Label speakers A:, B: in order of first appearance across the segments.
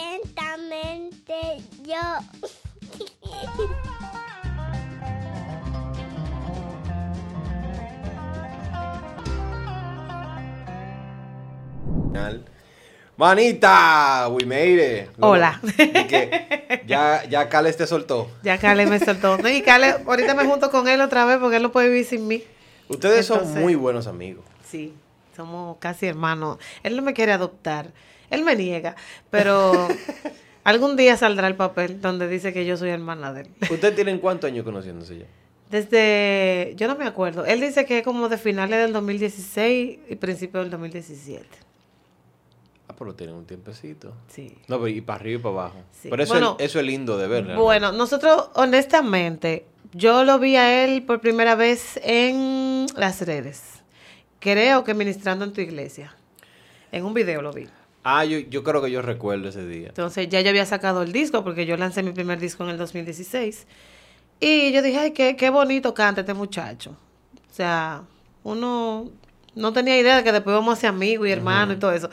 A: Atentamente yo.
B: Manita, we made it.
C: Hola.
B: Que ya, ya Cales te soltó.
C: Ya Cale me soltó. No, y Cale, ahorita me junto con él otra vez porque él no puede vivir sin mí.
B: Ustedes son muy buenos amigos.
C: Sí, somos casi hermanos. Él no me quiere adoptar. Él me niega, pero algún día saldrá el papel donde dice que yo soy hermana de él.
B: ¿Ustedes tienen cuántos años conociéndose ya?
C: Desde, yo no me acuerdo. Él dice que es como de finales del 2016 y principios del 2017.
B: Ah, pero tienen un tiempecito.
C: Sí.
B: No, pero y para arriba y para abajo.
C: Sí.
B: Pero eso,
C: Bueno,
B: es, eso es lindo de ver. realmente.
C: Bueno, nosotros, honestamente, yo lo vi a él por primera vez en las redes. Creo que ministrando en tu iglesia. En un video lo vi.
B: Ah, yo, yo creo que yo recuerdo ese día.
C: Entonces ya yo había sacado el disco porque yo lancé mi primer disco en el 2016. Y yo dije, ay, qué, qué bonito canta este muchacho. O sea, uno no tenía idea de que después íbamos a ser amigos y hermanos y todo eso.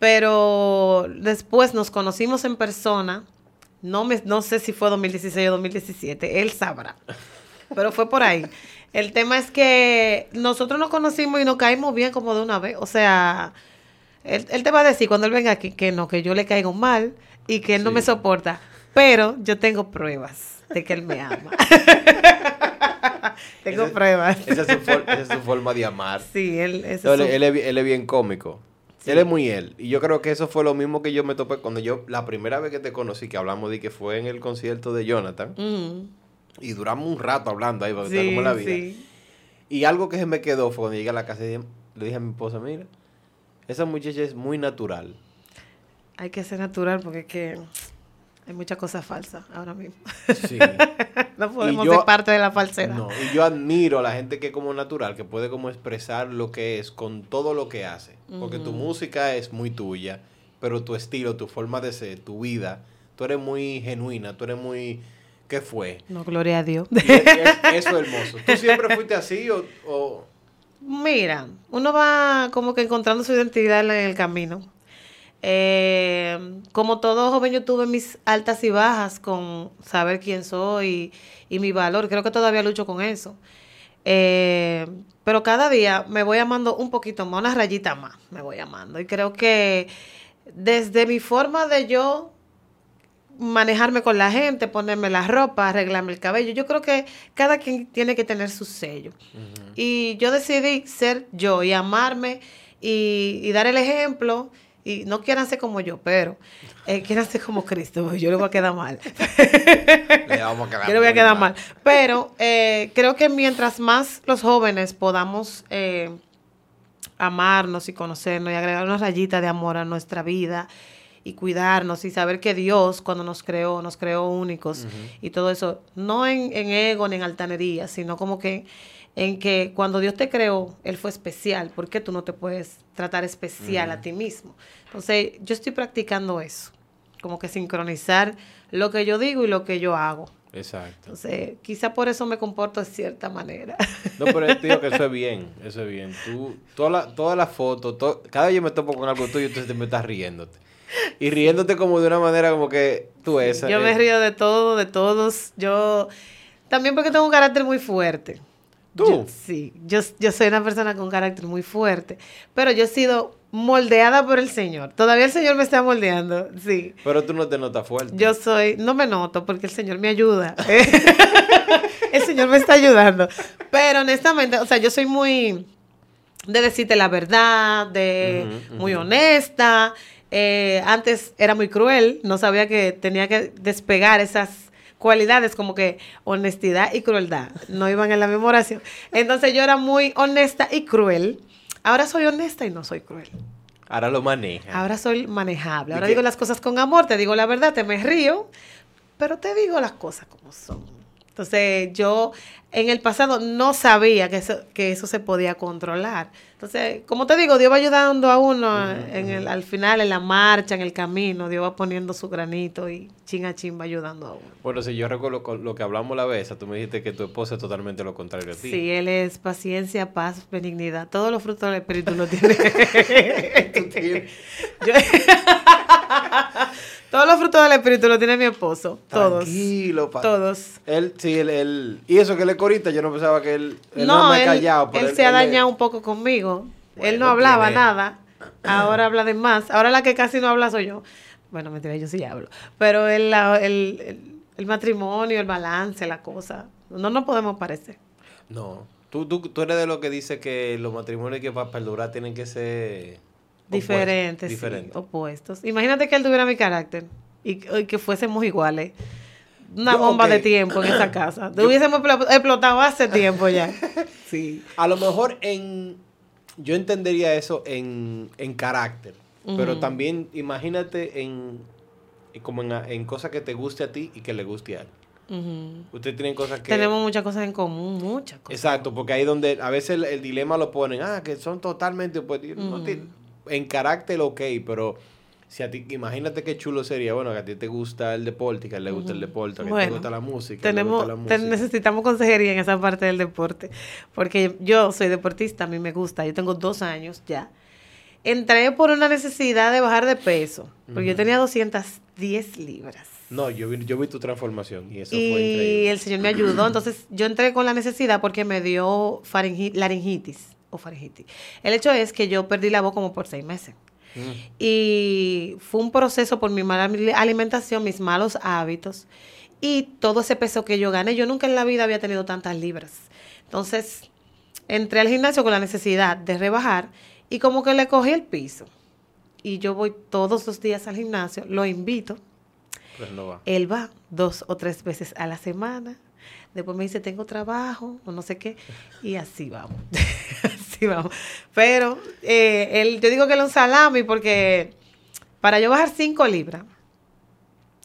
C: Pero después nos conocimos en persona. No, me, no sé si fue 2016 o 2017. Él sabrá. Pero fue por ahí. El tema es que nosotros nos conocimos y nos caímos bien como de una vez. O sea, él, él te va a decir cuando él venga aquí que no, que yo le caigo mal y que él no me soporta. Pero yo tengo pruebas de que él me ama. tengo pruebas.
B: Esa es, su for- esa es su forma de amar.
C: Sí, él, es
B: él,
C: su-
B: él es, bi- él es bien cómico.
C: Sí.
B: Él es muy él. Y yo creo que eso fue lo mismo que yo me topé cuando yo, la primera vez que te conocí, que hablamos de que fue en el concierto de Jonathan.
C: Ujú.
B: Y duramos un rato hablando ahí, porque está
C: Sí,
B: como la vida.
C: sí.
B: Y algo que se me quedó fue cuando llegué a la casa y le dije a mi esposa, mira, esa muchacha es muy natural.
C: Hay que ser natural porque es que hay muchas cosas falsas ahora mismo.
B: Sí.
C: no podemos
B: yo-
C: ser parte de la falsedad.
B: No, y yo admiro a la gente que es como natural, que puede como expresar lo que es con todo lo que hace. Porque tu música es muy tuya, pero tu estilo, tu forma de ser, tu vida, tú eres muy genuina, tú eres muy... ¿Qué fue?
C: No, gloria a Dios.
B: Y es- es- eso es hermoso. ¿Tú siempre fuiste así o...? o-
C: Mira, uno va como que encontrando su identidad en el camino. Eh, como todo joven, yo tuve mis altas y bajas con saber quién soy y, mi valor. Creo que todavía lucho con eso. Eh, pero cada día me voy amando un poquito más, una rayita más me voy amando. Y creo que desde mi forma de yo manejarme con la gente, ponerme la ropa, arreglarme el cabello, yo creo que cada quien tiene que tener su sello. Y yo decidí ser yo y amarme y, y dar el ejemplo. Y no quieran ser como yo, pero eh, quieran ser como Cristo, yo le voy a quedar mal.
B: Le vamos a quedar
C: yo le voy a quedar mal. Pero eh, creo que mientras más los jóvenes podamos eh, amarnos y conocernos y agregar una rayita de amor a nuestra vida y cuidarnos y saber que Dios cuando nos creó, nos creó únicos y todo eso, no en, en ego ni en altanería, sino como que en que cuando Dios te creó, Él fue especial, ¿por qué tú no te puedes tratar especial a ti mismo? Entonces, yo estoy practicando eso, como que sincronizar lo que yo digo y lo que yo hago.
B: Exacto.
C: Entonces, quizá por eso me comporto de cierta manera.
B: No, pero te digo que eso es bien, eso es bien. Tú, todas las toda la fotos, to- cada vez yo me topo con algo tuyo, entonces te me estás riéndote. Y riéndote como de una manera como que tú esa.
C: Yo me río de todo, de todos. Yo también porque tengo un carácter muy fuerte.
B: ¿Tú?
C: Yo- sí, yo, yo soy una persona con un carácter muy fuerte, pero yo he sido moldeada por el Señor. Todavía el Señor me está moldeando, sí.
B: Pero tú no te notas fuerte.
C: Yo soy, no me noto porque el Señor me ayuda. el Señor me está ayudando. Pero honestamente, o sea, yo soy muy de decirte la verdad, de muy honesta. Eh, antes era muy cruel, no sabía que tenía que despegar esas cualidades como que honestidad y crueldad. No iban en la misma oración. Entonces yo era muy honesta y cruel. Ahora soy honesta y no soy cruel.
B: Ahora lo maneja.
C: Ahora soy manejable.
B: ¿Y
C: Ahora digo las cosas con amor, te digo la verdad, te me río, pero te digo las cosas como son. Entonces, yo en el pasado no sabía que eso, que eso se podía controlar. Entonces, como te digo, Dios va ayudando a uno en el, al final, en la marcha, en el camino. Dios va poniendo su granito y chin a chin va ayudando a uno.
B: Bueno, si yo recuerdo lo que hablamos la vez, tú me dijiste que tu esposa es totalmente lo contrario a ti.
C: Sí, Él es paciencia, paz, benignidad. Todos los frutos del Espíritu lo tiene.
B: Tú tienes-
C: Yo- todos los frutos del espíritu los tiene mi esposo. Todos.
B: Tranquilo, pa-
C: Todos.
B: Él, sí, él, él- Y eso que él es corita, yo no pensaba que él. él
C: No,
B: me
C: él,
B: callado. pero
C: él se ha dañado un poco conmigo. él no hablaba
B: tiene-
C: nada. Ahora habla de más. Ahora la que casi no habla soy yo. Bueno, mentira, yo sí hablo. Pero el, la- el, el- el matrimonio, el balance, la cosa. No nos podemos parecer.
B: No. Tú, tú, tú eres de los que dice que los matrimonios que para perdurar tienen que ser. opuestos,
C: Diferentes, sí,
B: diferentes.
C: opuestos. Imagínate que él tuviera mi carácter y, y que fuésemos iguales. Una
B: Yo,
C: bomba de tiempo en esa casa. Te hubiésemos explo- explotado hace tiempo ya. Sí.
B: A lo mejor en. Yo entendería eso en, en carácter. Pero también imagínate en. como en, en cosas que te guste a ti y que le guste a él.
C: Ujú.
B: Ustedes tienen cosas que.
C: Tenemos muchas cosas en común, muchas cosas.
B: Exacto, porque ahí donde a veces el, el dilema lo ponen, ah, que son totalmente opuestos. No
C: Ujú.
B: te- en carácter, ok, pero si a ti, imagínate qué chulo sería, bueno, que a ti te gusta el deporte, y que a él le gusta el deporte, que a ti te gusta la música,
C: Tenemos,
B: gusta la música.
C: necesitamos consejería en esa parte del deporte, porque yo soy deportista, a mí me gusta, yo tengo dos años ya. Entré por una necesidad de bajar de peso, porque yo tenía 210 libras.
B: No, yo vi, yo vi tu transformación y eso fue
C: y
B: increíble.
C: el Señor me ayudó, entonces yo entré con la necesidad porque me dio laringitis o faringitis. El hecho es que yo perdí la voz como por seis meses.
B: Mm.
C: Y fue un proceso por mi mala ali- alimentación, mis malos hábitos y todo ese peso que yo gané. Yo nunca en la vida había tenido tantas libras. Entonces, entré al gimnasio con la necesidad de rebajar y como que le cogí el piso. Y yo voy todos los días al gimnasio, lo invito,
B: Pues no va.
C: él va dos o tres veces a la semana. Después me dice, tengo trabajo o no sé qué. Y así vamos. Pero eh, él, yo digo que él es un salami porque para yo bajar cinco libras,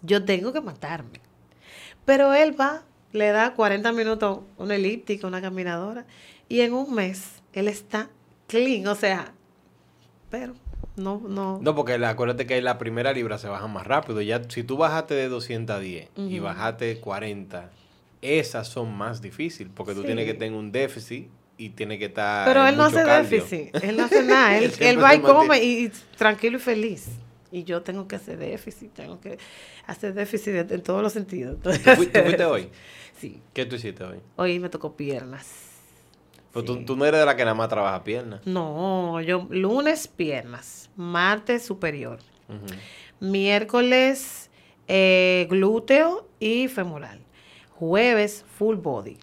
C: yo tengo que matarme. Pero él va, le da 40 minutos una elíptica, una caminadora. Y en un mes, él está clean. O sea, pero no, no.
B: No, porque la- acuérdate que la primera libra se baja más rápido. Ya, si tú bajaste de 210 y
C: Ujú.
B: bajaste 40, esas son más difíciles porque tú
C: Sí.
B: tienes que tener un déficit y tienes que estar.
C: Pero él no hace
B: cardio.
C: déficit, él no hace nada, él,
B: Él
C: va y come y, y tranquilo y feliz. Y yo tengo que hacer déficit, tengo que hacer déficit en, en todos los sentidos.
B: ¿Tú, fui- tú fuiste hoy?
C: Sí,
B: ¿Qué tú hiciste hoy?
C: hoy me tocó piernas.
B: Pues tú,
C: Sí.
B: tú no eres de la que nada más trabaja piernas.
C: No, yo lunes piernas, martes superior, miércoles eh, glúteo y femoral, jueves full body.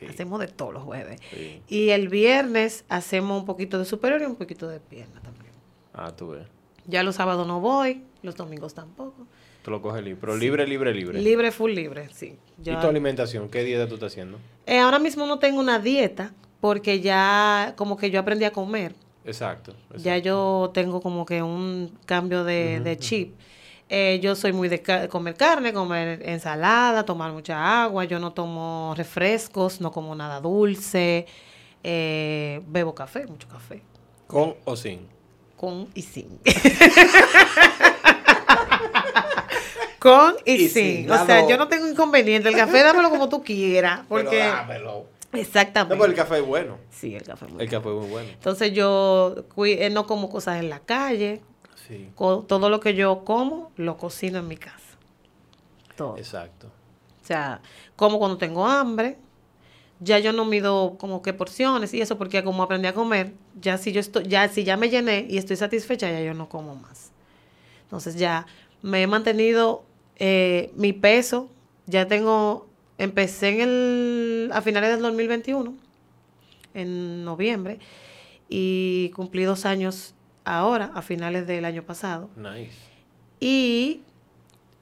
B: Sí,
C: Hacemos de todos los jueves.
B: sí.
C: Y el viernes hacemos un poquito de superior y un poquito de pierna también.
B: Ah, tú ves.
C: Ya los sábados no voy, los domingos tampoco.
B: Tú lo coges libre. Pero libre, libre, libre.
C: Libre, full libre, sí.
B: ¿Y tu alimentación? ¿Qué dieta tú estás haciendo?
C: Eh, ahora mismo no tengo una dieta porque ya como que yo aprendí a comer.
B: Exacto.
C: Ya yo tengo como que un cambio de, chip. Eh, yo soy muy de ca- comer carne, comer ensalada, tomar mucha agua. Yo no tomo refrescos, no como nada dulce. eh, bebo café, mucho café.
B: ¿Con o sin?
C: Con y sin. Con y,
B: Y
C: sin.
B: sin,
C: O sea, yo no tengo inconveniente. El café dámelo como tú quieras. Porque.
B: Pero dámelo.
C: Exactamente.
B: No, pero el café es bueno.
C: Sí, el café es muy
B: El
C: bueno.
B: café es muy bueno.
C: Entonces yo eh, no como cosas en la calle.
B: Sí.
C: Todo lo que yo como, lo cocino en mi casa. Todo.
B: Exacto.
C: O sea, como cuando tengo hambre. Ya yo no mido como que porciones y eso porque como aprendí a comer, ya si yo estoy, ya si ya me llené y estoy satisfecha, ya yo no como más. Entonces ya me he mantenido eh, mi peso, ya tengo, empecé en el, a finales del 2021, en noviembre, y cumplí dos años ahora, a finales del año pasado.
B: Nice.
C: Y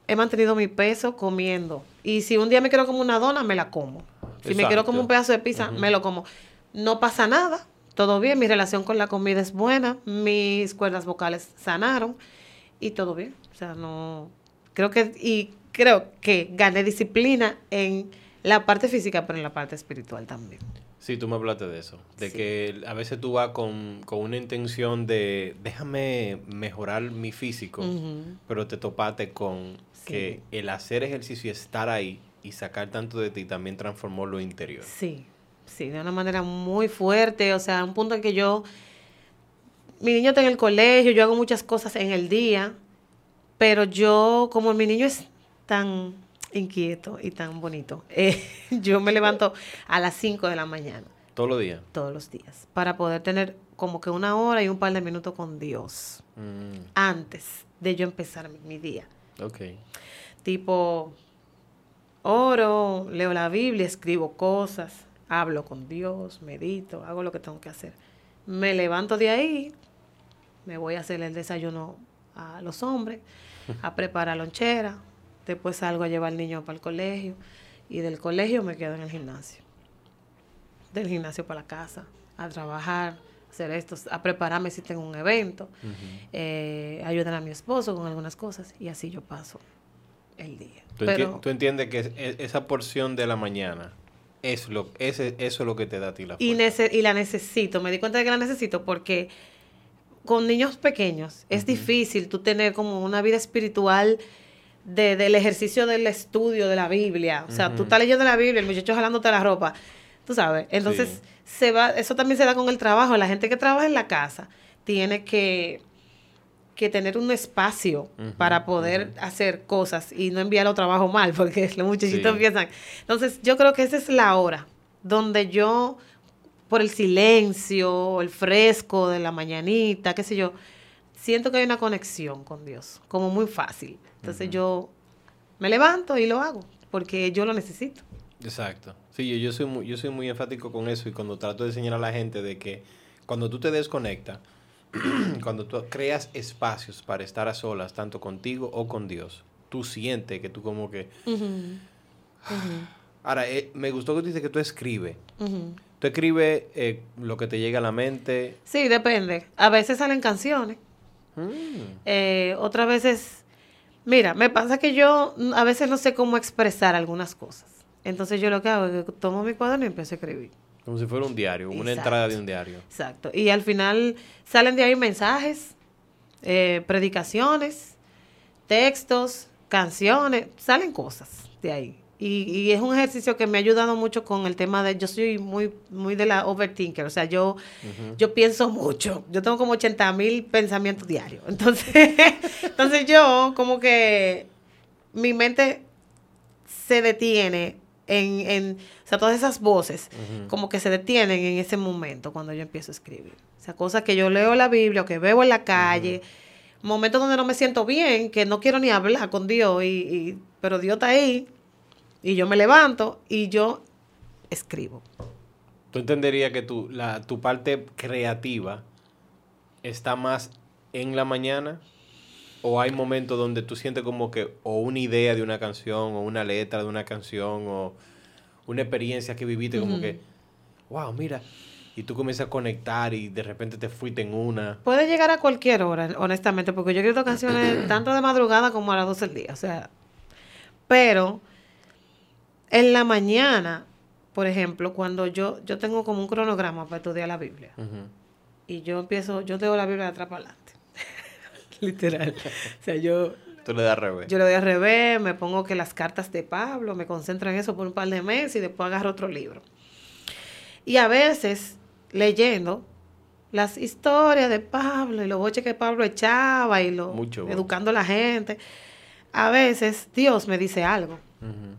C: he mantenido mi peso comiendo. Y si un día me quiero comer una dona, me la como. Si me quiero comer un pedazo de pizza, me lo como. No pasa nada. Todo bien. Mi relación con la comida es buena. Mis cuerdas vocales sanaron. Y todo bien. O sea, no. Creo que. Y creo que gané disciplina en la parte física, pero en la parte espiritual también.
B: Sí, tú me hablaste de eso. De
C: Sí.
B: que a veces tú vas con, con una intención de déjame mejorar mi físico, pero te topaste con
C: Sí.
B: que el hacer ejercicio y estar ahí y sacar tanto de ti también transformó lo interior.
C: Sí, sí, de una manera muy fuerte, o sea, un punto en que yo, mi niño está en el colegio, yo hago muchas cosas en el día Pero yo, como mi niño es tan inquieto y tan bonito, eh, yo me levanto a las 5 de la mañana.
B: Todos los días.
C: Todos los días. Para poder tener como que una hora y un par de minutos con Dios.
B: Mm,
C: Antes de yo empezar mi, mi día.
B: ok.
C: Tipo, oro, leo la Biblia, escribo cosas, hablo con Dios, medito, hago lo que tengo que hacer. Me levanto de ahí, me voy a hacer el desayuno a los hombres, a preparar lonchera, después salgo a llevar al niño para el colegio y del colegio me quedo en el gimnasio. Del gimnasio para la casa, a trabajar, hacer esto, a prepararme si tengo un evento, eh, ayudar a mi esposo con algunas cosas y así yo paso el día.
B: ¿Tú, enti-
C: Pero,
B: tú entiendes que es- es- esa porción de la mañana es lo, ese, eso es lo que te da a ti la
C: y, nece- y la necesito, me di cuenta de que la necesito porque con niños pequeños es difícil tú tener como una vida espiritual de, del ejercicio del estudio de la Biblia. O sea, tú estás leyendo la Biblia, el muchacho jalándote la ropa, tú sabes. Entonces,
B: Sí.
C: se va, eso también se da con el trabajo. La gente que trabaja en la casa tiene que, que tener un espacio para poder hacer cosas y no enviarlo trabajo mal, porque los muchachitos
B: Sí.
C: empiezan. Entonces, yo creo que esa es la hora donde yo, por el silencio, el fresco de la mañanita, qué sé yo, siento que hay una conexión con Dios, como muy fácil. Entonces, yo me levanto y lo hago, porque yo lo necesito.
B: Exacto. Sí, yo, yo soy muy, yo soy muy enfático con eso y cuando trato de enseñar a la gente de que cuando tú te desconectas, cuando tú creas espacios para estar a solas, tanto contigo o con Dios, tú sientes que tú como que... Ahora, eh, me gustó que tú dices que tú escribes.
C: Ujú.
B: Tú escribes eh, lo que te llega a la mente.
C: Sí, depende. A veces salen canciones.
B: Mm,
C: Eh, otras veces, mira, me pasa que yo a veces no sé cómo expresar algunas cosas. Entonces yo lo que hago es que tomo mi cuaderno y empiezo a escribir.
B: como si fuera un diario, una entrada de un diario.
C: Exacto. Y al final salen de ahí mensajes, eh, predicaciones, textos, canciones, salen cosas de ahí. Y, y es un ejercicio que me ha ayudado mucho con el tema de, yo soy muy, muy de la overthinker, o sea, yo, yo pienso mucho, yo tengo como 80 mil pensamientos diarios. Entonces, entonces yo como que mi mente se detiene en, en o sea, todas esas voces como que se detienen en ese momento cuando yo empiezo a escribir. O sea, cosas que yo leo en la Biblia o que veo en la calle, momentos donde no me siento bien, que no quiero ni hablar con Dios, y, y- pero Dios está ahí, y yo me levanto y yo escribo.
B: ¿Tú entenderías que tu, la, tu parte creativa está más en la mañana? ¿O hay momentos donde tú sientes como que o una idea de una canción, o una letra de una canción, o una experiencia que viviste como que, wow, mira, y tú comienzas a conectar y de repente te fuiste en una.
C: Puede llegar a cualquier hora, honestamente, porque yo he escrito canciones tanto de madrugada como a las 12 del día, o sea, pero en la mañana, por ejemplo, cuando yo, yo tengo como un cronograma para estudiar la Biblia, y yo empiezo, yo tengo la Biblia de atrás para adelante, literal, o sea, yo,
B: Tú le das revés.
C: yo le doy a revés, me pongo que las cartas de Pablo, me concentro en eso por un par de meses y después agarro otro libro. Y a veces, leyendo las historias de Pablo y los boches que Pablo echaba y lo
B: Mucho
C: educando a la gente, a veces Dios me dice algo.
B: Ujú.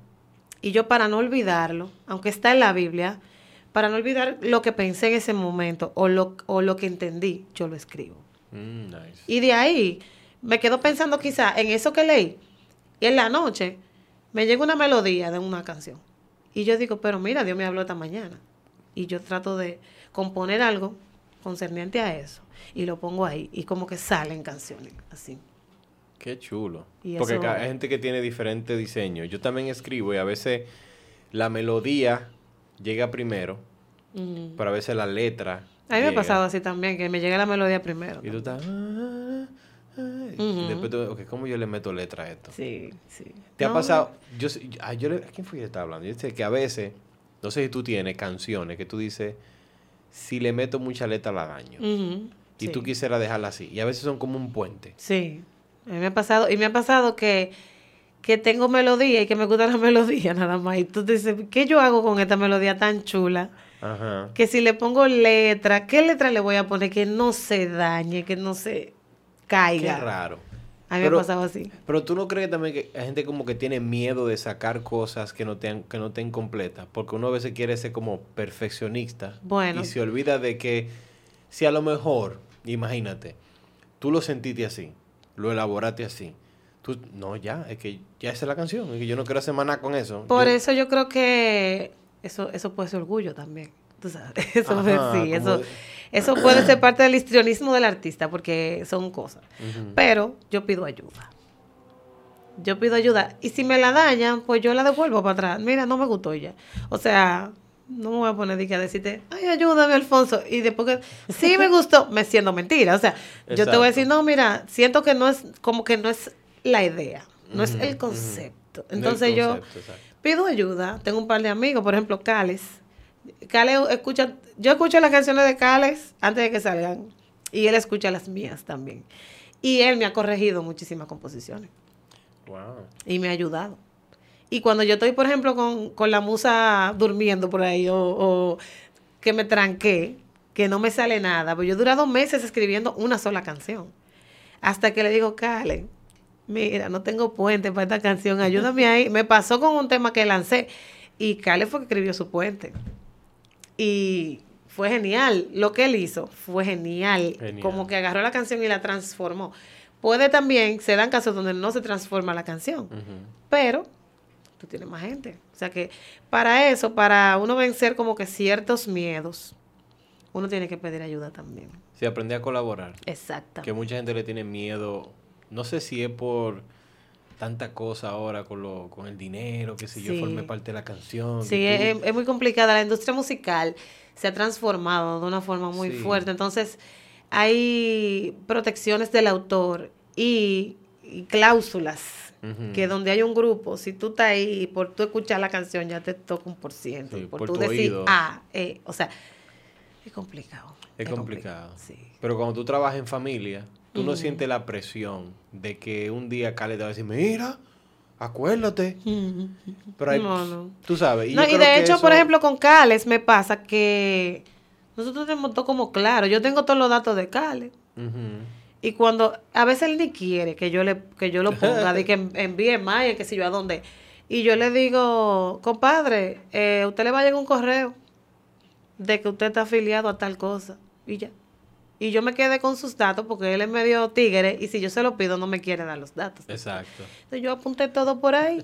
C: Y yo para no olvidarlo, aunque está en la Biblia, para no olvidar lo que pensé en ese momento o lo, o lo que entendí, yo lo escribo.
B: Mm, nice.
C: Y de ahí me quedo pensando quizá en eso que leí. Y en la noche me llega una melodía de una canción. Y yo digo, pero mira, Dios me habló esta mañana. Y yo trato de componer algo concerniente a eso. Y lo pongo ahí. Y como que salen canciones así.
B: Qué chulo.
C: Y
B: Porque
C: eso-
B: hay gente que tiene diferente diseño. Yo también escribo y a veces la melodía llega primero,
C: Ujú.
B: pero a veces la letra.
C: A mí me ha pasado así también, que me llega la melodía primero.
B: Y tú estás. ah, ah, y
C: Ujú.
B: después tú, ok, ¿cómo yo le meto letra a esto?
C: Sí, sí.
B: ¿Te ha pasado? Yo, ah, yo le- ¿A quién fue que estaba hablando? Yo sé que a veces, no sé si tú tienes canciones que tú dices, si le meto mucha letra la daño. Y
C: sí.
B: tú quisieras dejarla así. Y a veces son como un puente.
C: Sí, a mí me ha pasado, y me ha pasado que, que tengo melodía y que me gusta la melodía nada más. Y tú dices, ¿qué yo hago con esta melodía tan chula?
B: Ajá.
C: Que si le pongo letra, ¿qué letra le voy a poner que no se dañe, que no se
B: Qué
C: caiga?
B: raro.
C: A mí
B: Pero-
C: me ha pasado así.
B: Pero tú no crees también que hay gente como que tiene miedo de sacar cosas que no estén, que no estén completas, porque uno a veces quiere ser como perfeccionista
C: Bueno.
B: y se olvida de que si a lo mejor, imagínate, tú lo sentiste así, lo elaboraste así, tú, no, ya, es que ya esa es la canción, es que yo no quiero hacer maná con eso.
C: Por
B: Yo-
C: eso yo creo que eso, eso puede ser orgullo también. Tú sabes. Eso,
B: Ajá,
C: sí, eso,
B: de-
C: eso puede ser parte del histrionismo del artista, porque son cosas. Pero yo pido ayuda. Yo pido ayuda. Y si me la dañan, pues yo la devuelvo para atrás. Mira, no me gustó ya. O sea, no me voy a poner de que a decirte, ay, ayúdame, Alfonso. Y después que sí me gustó, me siendo mentira. O sea, yo te voy a decir, no, mira, siento que no es, como que no es la idea, no es el concepto. Entonces yo
B: concepto, exacto.
C: pido ayuda. Tengo un par de amigos, por ejemplo, Cales. Cales escucha, yo escucho las canciones de Cales antes de que salgan. Y él escucha las mías también. Y él me ha corregido muchísimas composiciones.
B: Wow.
C: Y me ha ayudado. Y cuando yo estoy, por ejemplo, con, con la musa durmiendo por ahí o, o que me tranqué, que no me sale nada, pues yo he durado meses escribiendo una sola canción. Hasta que le digo, Cale, mira, no tengo puente para esta canción, ayúdame ahí. Me pasó con un tema que lancé y Cale fue que escribió su puente. Y fue genial. Lo que él hizo fue genial.
B: Genial.
C: Como que agarró la canción y la transformó. Puede también, se dan casos donde no se transforma la canción, pero tú tienes más gente. O sea que para eso, para uno vencer como que ciertos miedos, uno tiene que pedir ayuda también.
B: Sí, aprendí a colaborar.
C: Exacto.
B: Que mucha gente le tiene miedo. No sé si es por tanta cosa ahora con lo, con el dinero, que si yo
C: Sí.
B: formé parte de la canción.
C: Sí, es, muy complicada. La industria musical se ha transformado de una forma muy
B: Sí.
C: fuerte. Entonces, hay protecciones del autor y, y cláusulas Que donde hay un grupo, si tú estás ahí y por tú escuchar la canción ya te toca un por ciento.
B: Sí,
C: por,
B: por
C: tú
B: tu
C: decir,
B: oído.
C: ah, eh, o sea, es complicado.
B: Es complicado.
C: Sí.
B: Pero cuando tú trabajas en familia, tú no sientes la presión de que un día Cale te va a decir, mira, acuérdate. Pero hay,
C: No, no.
B: tú sabes.
C: No,
B: yo
C: y
B: creo
C: de
B: que
C: hecho,
B: eso-
C: por ejemplo, con Cales me pasa que nosotros tenemos todo como claro. Yo tengo todos los datos de Cales.
B: Ujú.
C: Y cuando a veces él ni quiere que yo le que yo lo ponga, de que en- envíe Maya, que sé yo a dónde. Y yo le digo, compadre, eh, usted le va a llegar un correo de que usted está afiliado a tal cosa. Y ya. Y yo me quedé con sus datos porque él es medio tigre y si yo se lo pido no me quiere dar los datos.
B: Exacto.
C: Entonces yo apunté todo por ahí.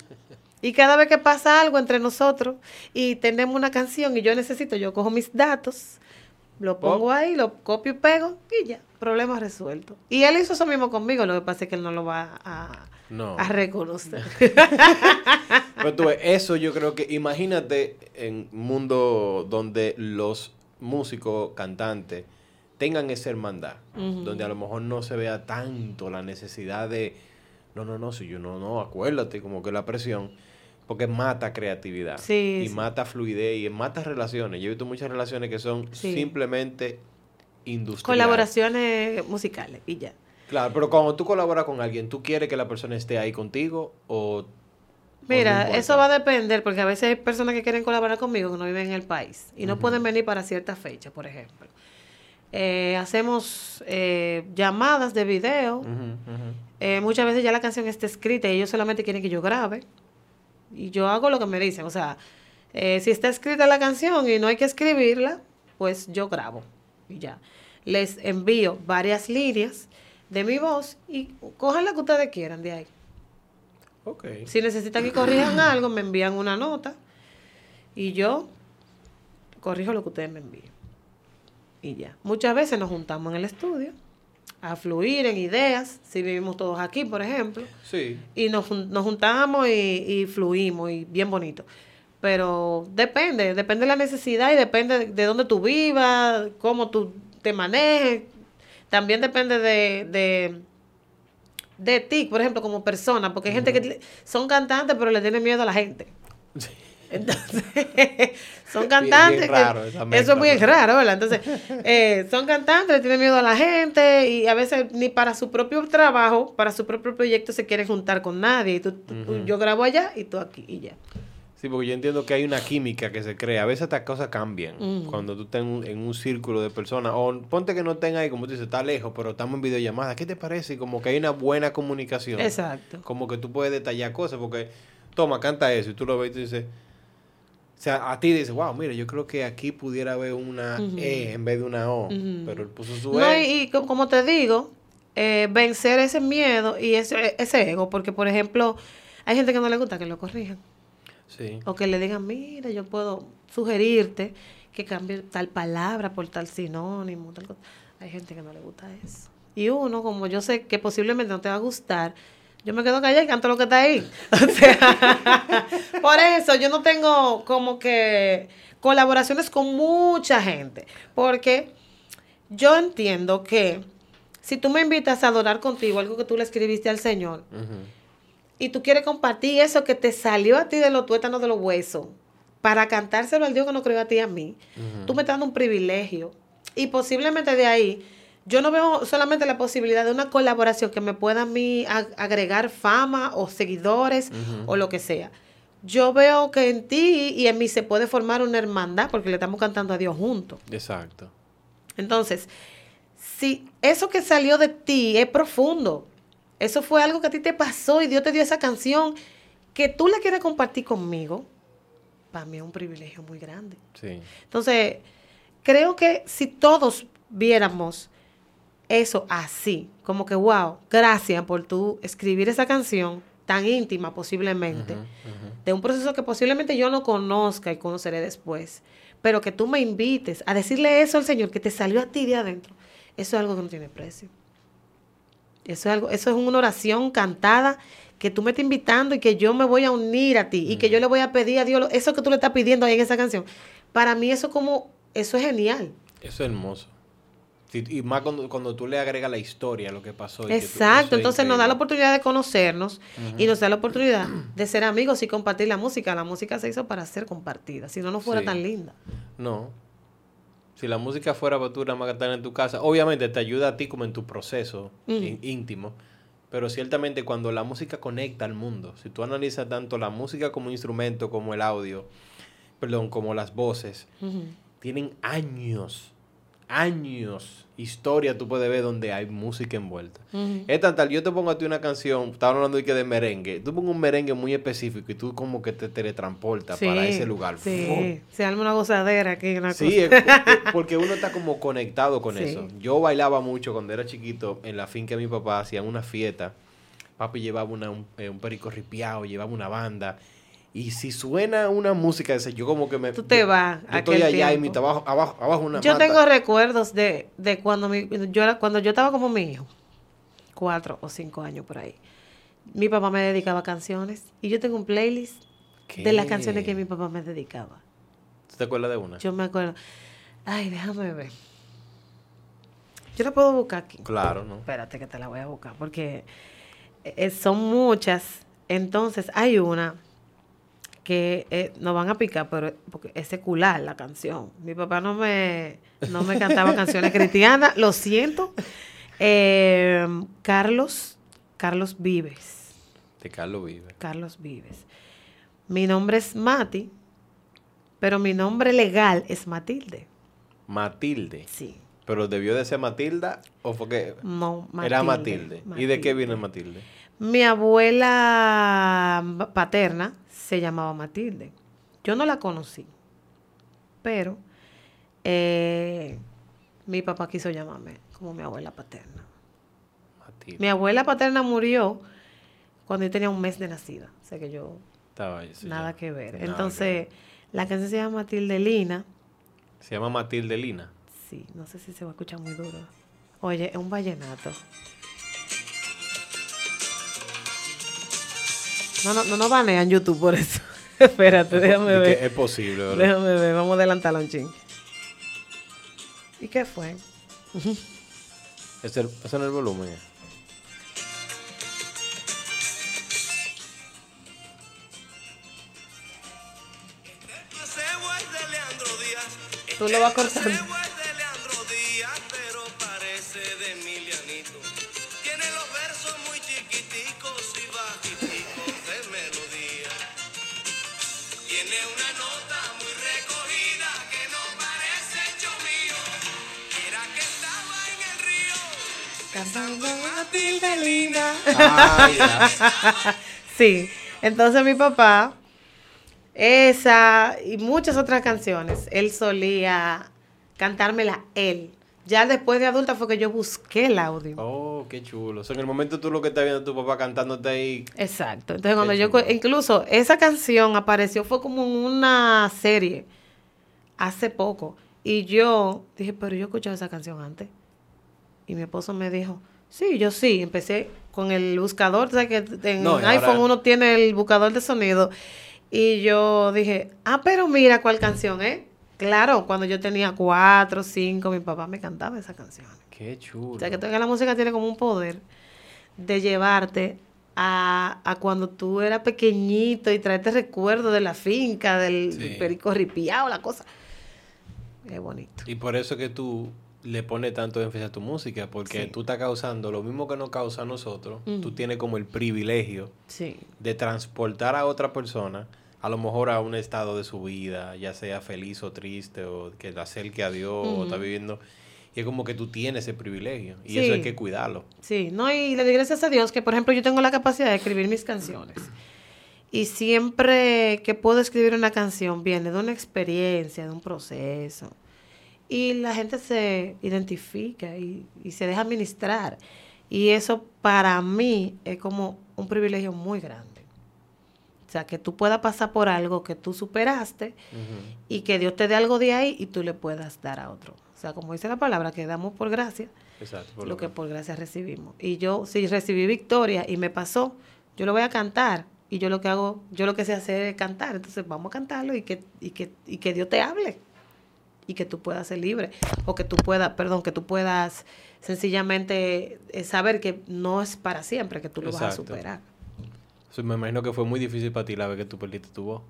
C: Y cada vez que pasa algo entre nosotros y tenemos una canción y yo necesito, yo cojo mis datos, lo pongo ahí, lo copio y pego y ya, problema resuelto. Y él hizo eso mismo conmigo, lo que pasa es que él no lo va a,
B: No.
C: a reconocer.
B: Pero tú ves, eso yo creo que, imagínate en un mundo donde los músicos, cantantes, tengan esa hermandad, donde a lo mejor no se vea tanto la necesidad de, no, no, no, si yo no, no, acuérdate, como que la presión, porque mata creatividad
C: Sí,
B: y
C: sí.
B: mata fluidez y mata relaciones. Yo he visto muchas relaciones que son
C: Sí.
B: simplemente industriales.
C: Colaboraciones musicales y ya.
B: Claro, pero cuando tú colaboras con alguien, ¿tú quieres que la persona esté ahí contigo o... o no
C: Mira, eso va a depender porque a veces hay personas que quieren colaborar conmigo que no viven en el país y no pueden venir para cierta fecha, por ejemplo. Eh, hacemos eh, llamadas de video. Eh, muchas veces ya la canción está escrita y ellos solamente quieren que yo grabe. Y yo hago lo que me dicen. O sea, eh, si está escrita la canción y no hay que escribirla, pues yo grabo. Y ya. Les envío varias líneas de mi voz y cojan la que ustedes quieran de ahí.
B: Ok.
C: Si necesitan que corrijan algo, me envían una nota y yo corrijo lo que ustedes me envíen. Y ya. Muchas veces nos juntamos en el estudio a fluir en ideas, si vivimos todos aquí, por ejemplo,
B: Sí.
C: y nos, nos juntamos y, y fluimos y bien bonito. Pero depende, depende de la necesidad y depende de, de dónde tú vivas, cómo tú te manejes. También depende de, de, de ti, por ejemplo, como persona, porque hay gente que son cantantes pero le tienen miedo a la gente. Entonces, son cantantes.
B: bien raro
C: eso es muy raro, ¿verdad? Entonces, eh, son cantantes, tienen miedo a la gente y a veces ni para su propio trabajo, para su propio proyecto se quieren juntar con nadie. Y tú, yo grabo allá y tú aquí y ya.
B: Sí, porque yo entiendo que hay una química que se crea. A veces estas cosas cambian. Cuando tú estás en un, en un círculo de personas. O ponte que no estén ahí, como tú dices, está lejos, pero estamos en videollamada. ¿Qué te parece? Y Como que hay una buena comunicación.
C: Exacto.
B: Como que tú puedes detallar cosas. Porque, toma, canta eso. Y tú lo ves y tú dices. O sea, a ti dices, wow, mira, yo creo que aquí pudiera haber una. E en vez de una O. Pero él puso su
C: No,
B: E.
C: y, y co- como te digo, eh, vencer ese miedo y ese, ese ego, porque por ejemplo, hay gente que no le gusta que lo corrijan.
B: Sí.
C: O que le digan, mira, yo puedo sugerirte que cambie tal palabra por tal sinónimo, tal cosa. Hay gente que no le gusta eso. Y uno, como yo sé que posiblemente no te va a gustar, yo me quedo callada y canto lo que está ahí. O sea, por eso yo no tengo como que colaboraciones con mucha gente. Porque yo entiendo que si tú me invitas a adorar contigo algo que tú le escribiste al Señor, y tú quieres compartir eso que te salió a ti de los tuétanos de los huesos para cantárselo al Dios que no creó a ti y a mí, tú me estás dando un privilegio. Y posiblemente de ahí, yo no veo solamente la posibilidad de una colaboración que me pueda a mí ag- agregar fama o seguidores o lo que sea. Yo veo que en ti y en mí se puede formar una hermandad porque le estamos cantando a Dios juntos.
B: Exacto.
C: Entonces, si eso que salió de ti es profundo, eso fue algo que a ti te pasó y Dios te dio esa canción que tú la quieres compartir conmigo, para mí es un privilegio muy grande.
B: Sí.
C: Entonces, creo que si todos viéramos eso así, como que, wow, gracias por tú escribir esa canción tan íntima posiblemente, de un proceso que posiblemente yo no conozca y conoceré después, pero que tú me invites a decirle eso al Señor que te salió a ti de adentro, eso es algo que no tiene precio. Eso es algo, eso es una oración cantada que tú me estás invitando y que yo me voy a unir a ti y que yo le voy a pedir a Dios eso que tú le estás pidiendo ahí en esa canción. Para mí eso como eso es genial.
B: Eso es hermoso. Y más cuando, cuando tú le agregas la historia, lo que pasó. que
C: Exacto,
B: es
C: entonces nos da la oportunidad de conocernos y nos da la oportunidad de ser amigos y compartir la música. La música se hizo para ser compartida, si no, no fuera
B: Sí.
C: tan linda.
B: No. Si la música fuera para tú nada más cantar en tu casa, obviamente te ayuda a ti como en tu proceso ín- íntimo. Pero ciertamente cuando la música conecta al mundo, si tú analizas tanto la música como instrumento, como el audio, perdón, como las voces, tienen años, años, historia tú puedes ver donde hay música envuelta. Es tan tal, yo te pongo a ti una canción, estaba hablando de que de merengue, tú pongo un merengue muy específico y tú como que te teletransportas para
C: Sí,
B: ese lugar. ¡Fum!
C: Sí, se arma una gozadera aquí, una
B: Sí,
C: cosa.
B: es- es porque uno está como conectado con
C: Sí.
B: eso. Yo bailaba mucho cuando era chiquito en la finca de mi papá, hacían una fiesta. Papi llevaba una, un, eh, un perico ripiado, llevaba una banda. Y si suena una música de ese, yo como que me...
C: Tú te
B: yo-
C: vas
B: Yo
C: a
B: estoy allá y
C: tiempo.
B: mi abajo, abajo, abajo una
C: Yo
B: mata.
C: tengo recuerdos de, de cuando mi, yo era, cuando yo estaba como mi hijo, cuatro o cinco años por ahí. Mi papá me dedicaba canciones y yo tengo un playlist de las canciones que mi papá me dedicaba.
B: ¿Tú te acuerdas de una?
C: Yo me acuerdo. Ay, déjame ver. Yo la puedo buscar aquí.
B: Claro, ¿no?
C: Espérate que te la voy a buscar porque eh, son muchas. Entonces, hay una que eh, nos van a picar, pero porque es secular la canción. Mi papá no me, no me cantaba canciones cristianas, lo siento. Eh, Carlos, Carlos Vives.
B: De Carlos Vive.
C: Carlos Vives. Mi nombre es Mati, pero mi nombre legal es Matilde.
B: Matilde.
C: Sí.
B: ¿Pero debió de ser Matilda o fue que
C: No,
B: era Matilde? ¿Y de qué
C: Matilde.
B: viene Matilde?
C: Mi abuela paterna se llamaba Matilde. Yo no la conocí, pero eh, mi papá quiso llamarme como mi abuela paterna.
B: Matilde.
C: Mi abuela paterna murió cuando yo tenía un mes de nacida, o sea que yo
B: Estaba
C: nada
B: ya.
C: que ver.
B: Nada
C: Entonces, la canción se llama Matilde Lina.
B: Se llama Matilde Lina.
C: Sí, no sé si se va a escuchar muy duro. Oye, es un vallenato. No, no, no nos banean YouTube por eso. Espérate, déjame
B: que
C: ver.
B: es posible, ¿verdad?
C: Déjame ver, vamos a adelantarlo un ching. ¿Y qué fue?
B: No es el volumen. eh.
D: Es de Leandro Díaz.
C: Tú lo vas cortando.
B: Ah.
C: Sí, entonces mi papá, esa y muchas otras canciones, él solía cantármela él. Ya después de adulta fue que yo busqué el audio.
B: Oh, qué chulo. O sea, en el momento tú lo que estás viendo a tu papá cantándote ahí.
C: Exacto. Entonces cuando yo, incluso esa canción apareció, fue como en una serie hace poco. Y yo dije, pero yo he escuchado esa canción antes. Y mi esposo me dijo, sí, yo sí. Empecé con el buscador, ¿sabes que en
B: No,
C: iPhone
B: ahora-
C: uno tiene el buscador de sonido? Y yo dije, ah, pero mira cuál canción es. Claro, cuando yo tenía cuatro, cinco, mi papá me cantaba esa canción.
B: Qué chulo.
C: O sea, que la música tiene como un poder de llevarte a, a cuando tú eras pequeñito y traerte recuerdos de la finca, del
B: Sí.
C: perico ripiado, la cosa. Es bonito.
B: Y por eso que tú le pones tanto énfasis a tu música, porque
C: Sí.
B: tú estás causando lo mismo que nos causa a nosotros.
C: Ujú.
B: Tú tienes como el privilegio
C: Sí.
B: de transportar a otra persona, a lo mejor a un estado de su vida, ya sea feliz o triste, o que la acerque a Dios, o está viviendo. Y es como que tú tienes ese privilegio. Y
C: Sí.
B: eso hay que cuidarlo.
C: Sí, no, y le doy gracias a Dios que, por ejemplo, yo tengo la capacidad de escribir mis canciones. Y siempre que puedo escribir una canción viene de una experiencia, de un proceso. Y la gente se identifica y, y se deja ministrar. Y eso para mí es como un privilegio muy grande. O sea, que tú puedas pasar por algo que tú superaste y que Dios te dé algo de ahí y tú le puedas dar a otro. O sea, como dice la palabra, que damos por gracia
B: Exacto. por
C: lo que por gracia recibimos. Y yo, si recibí victoria y me pasó, yo lo voy a cantar. Y yo lo que hago, yo lo que sé hacer es cantar. Entonces vamos a cantarlo y que, y que, y que Dios te hable. Y que tú puedas ser libre. O que tú puedas, perdón, que tú puedas sencillamente eh, saber que no es para siempre, que tú lo vas a
B: Exacto.
C: superar.
B: So, me imagino que fue muy difícil para ti la vez que tú perdiste tu voz.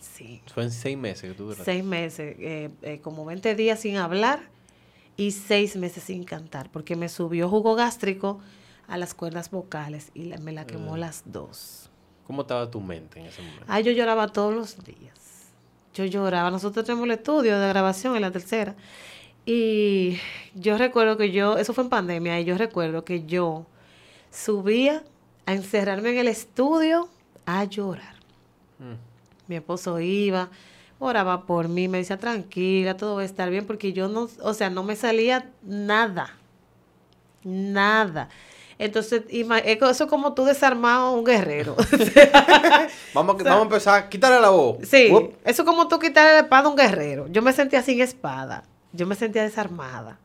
C: Sí.
B: Fue en seis meses que tú duraste.
C: Seis meses, eh, eh, como 20 días sin hablar y seis meses sin cantar, porque me subió jugo gástrico a las cuerdas vocales y la- me la quemó
B: Mm.
C: las dos.
B: ¿Cómo estaba tu mente en ese momento?
C: Ay, yo lloraba todos los días. Yo lloraba. Nosotros tenemos el estudio de grabación en la tercera. Y yo recuerdo que yo, eso fue en pandemia, y yo recuerdo que yo subía a encerrarme en el estudio a llorar.
B: Mm.
C: Mi esposo iba, oraba por mí, me decía, tranquila, todo va a estar bien, porque yo no, o sea, no me salía nada. Nada. Entonces, eso es como tú desarmar a un guerrero.
B: Vamos, a- vamos a empezar. Quítale la voz.
C: Sí, eso es como tú quitarle la espada a un guerrero. Yo me sentía sin espada, yo me sentía desarmada.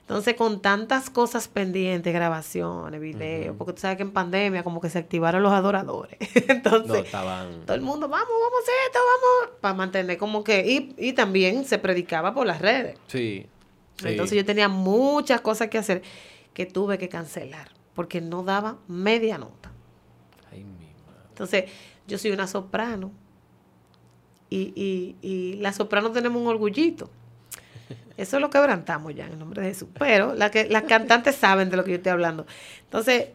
C: Entonces, con tantas cosas pendientes, grabaciones, videos, porque tú sabes que en pandemia como que se activaron los adoradores. Entonces,
B: No, estaban.
C: todo el mundo, vamos, vamos a hacer esto, vamos, para mantener como que, y, y también se predicaba por las redes.
B: Sí. sí.
C: Entonces yo tenía muchas cosas que hacer que tuve que cancelar, porque no daba media nota.
B: Ay, mi madre.
C: Entonces, yo soy una soprano. Y, y, y las sopranos tenemos un orgullito. Eso lo quebrantamos ya en el nombre de Jesús. Pero la que, las cantantes saben de lo que yo estoy hablando. Entonces,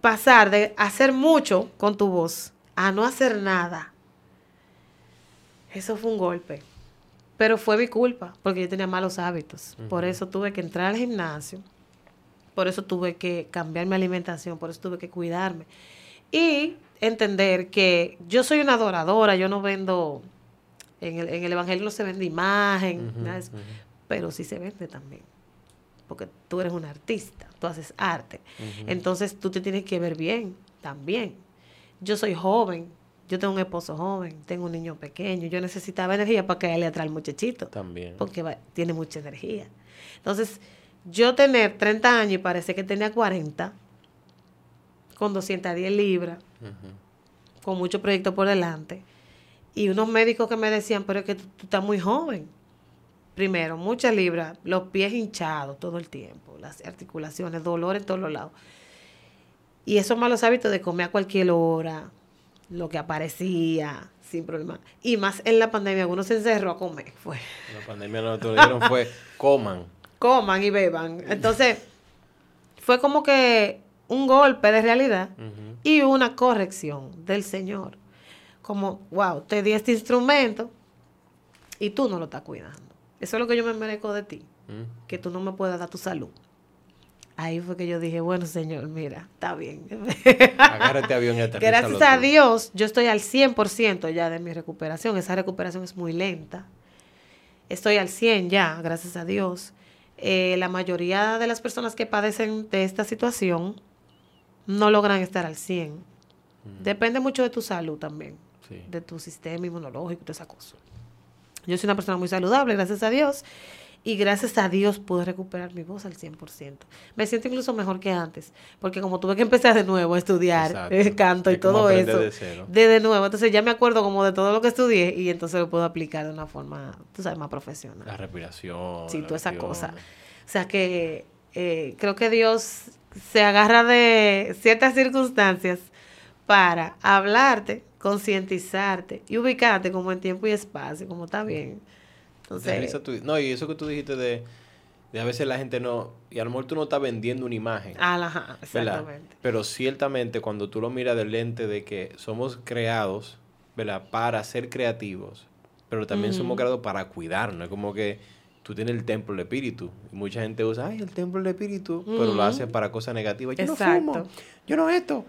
C: pasar de hacer mucho con tu voz a no hacer nada, eso fue un golpe. Pero fue mi culpa, porque yo tenía malos hábitos. Por eso tuve que entrar al gimnasio. Por eso tuve que cambiar mi alimentación. Por eso tuve que cuidarme. Y entender que yo soy una adoradora. Yo no vendo. En el, en el evangelio no se vende imagen, nada de eso, pero sí se vende también. Porque tú eres un artista, tú haces arte. Entonces tú te tienes que ver bien también. Yo soy joven, yo tengo un esposo joven, tengo un niño pequeño, yo necesitaba energía para caerle atrás al muchachito,
B: También.
C: porque va- tiene mucha energía. Entonces, yo tener 30 años y parece que tenía 40, con 210 libras, con muchos proyectos por delante, y unos médicos que me decían, pero es que tú, tú estás muy joven. Primero, muchas libras, los pies hinchados todo el tiempo, las articulaciones, dolor en todos los lados. Y esos malos hábitos de comer a cualquier hora, lo que aparecía, sin problema. Y más en la pandemia, uno se encerró a comer. Fue,
B: La pandemia lo que te dijeron fue coman.
C: Coman y beban. Entonces, fue como que un golpe de realidad y una corrección del Señor. Como, wow, te di este instrumento y tú no lo estás cuidando. Eso es lo que yo me merezco de ti, que tú no me puedas dar tu salud. Ahí fue que yo dije, bueno, señor, mira, está bien.
B: Agárrate avión y
C: Gracias a. Dios, yo estoy al 100% ya de mi recuperación. Esa recuperación es muy lenta. Estoy al 100 ya, gracias a Dios. Eh, la mayoría de las personas que padecen de esta situación no logran estar al 100. Depende mucho de tu salud también,
B: Sí.
C: de tu sistema inmunológico y toda esa cosa. Yo soy una persona muy saludable, gracias a Dios. Y gracias a Dios pude recuperar mi voz al 100%. Me siento incluso mejor que antes, porque como tuve que empezar de nuevo a estudiar
B: Exacto.
C: eh, canto y
B: Es
C: todo eso,
B: de cero.
C: de, de nuevo, entonces ya me acuerdo como de todo lo que estudié y entonces lo puedo aplicar de una forma, tú sabes, más profesional.
B: La respiración.
C: Sí,
B: la
C: toda esa cosa. O sea que eh, creo que Dios se agarra de ciertas circunstancias para hablarte, concientizarte y ubicarte como en tiempo y espacio, como está bien. Entonces,
B: no, y eso que tú dijiste de, de a veces la gente no, y a lo mejor tú no estás vendiendo una imagen.
C: ah, ajá,
B: ¿verdad?
C: exactamente.
B: Pero ciertamente cuando tú lo miras del lente de que somos creados, ¿verdad? Para ser creativos, pero también somos creados para cuidarnos. Es como que tú tienes el templo del espíritu. Y mucha gente usa, ay, el templo del espíritu, pero lo hace para cosas negativas. Yo no
C: Exacto.
B: fumo, yo no esto.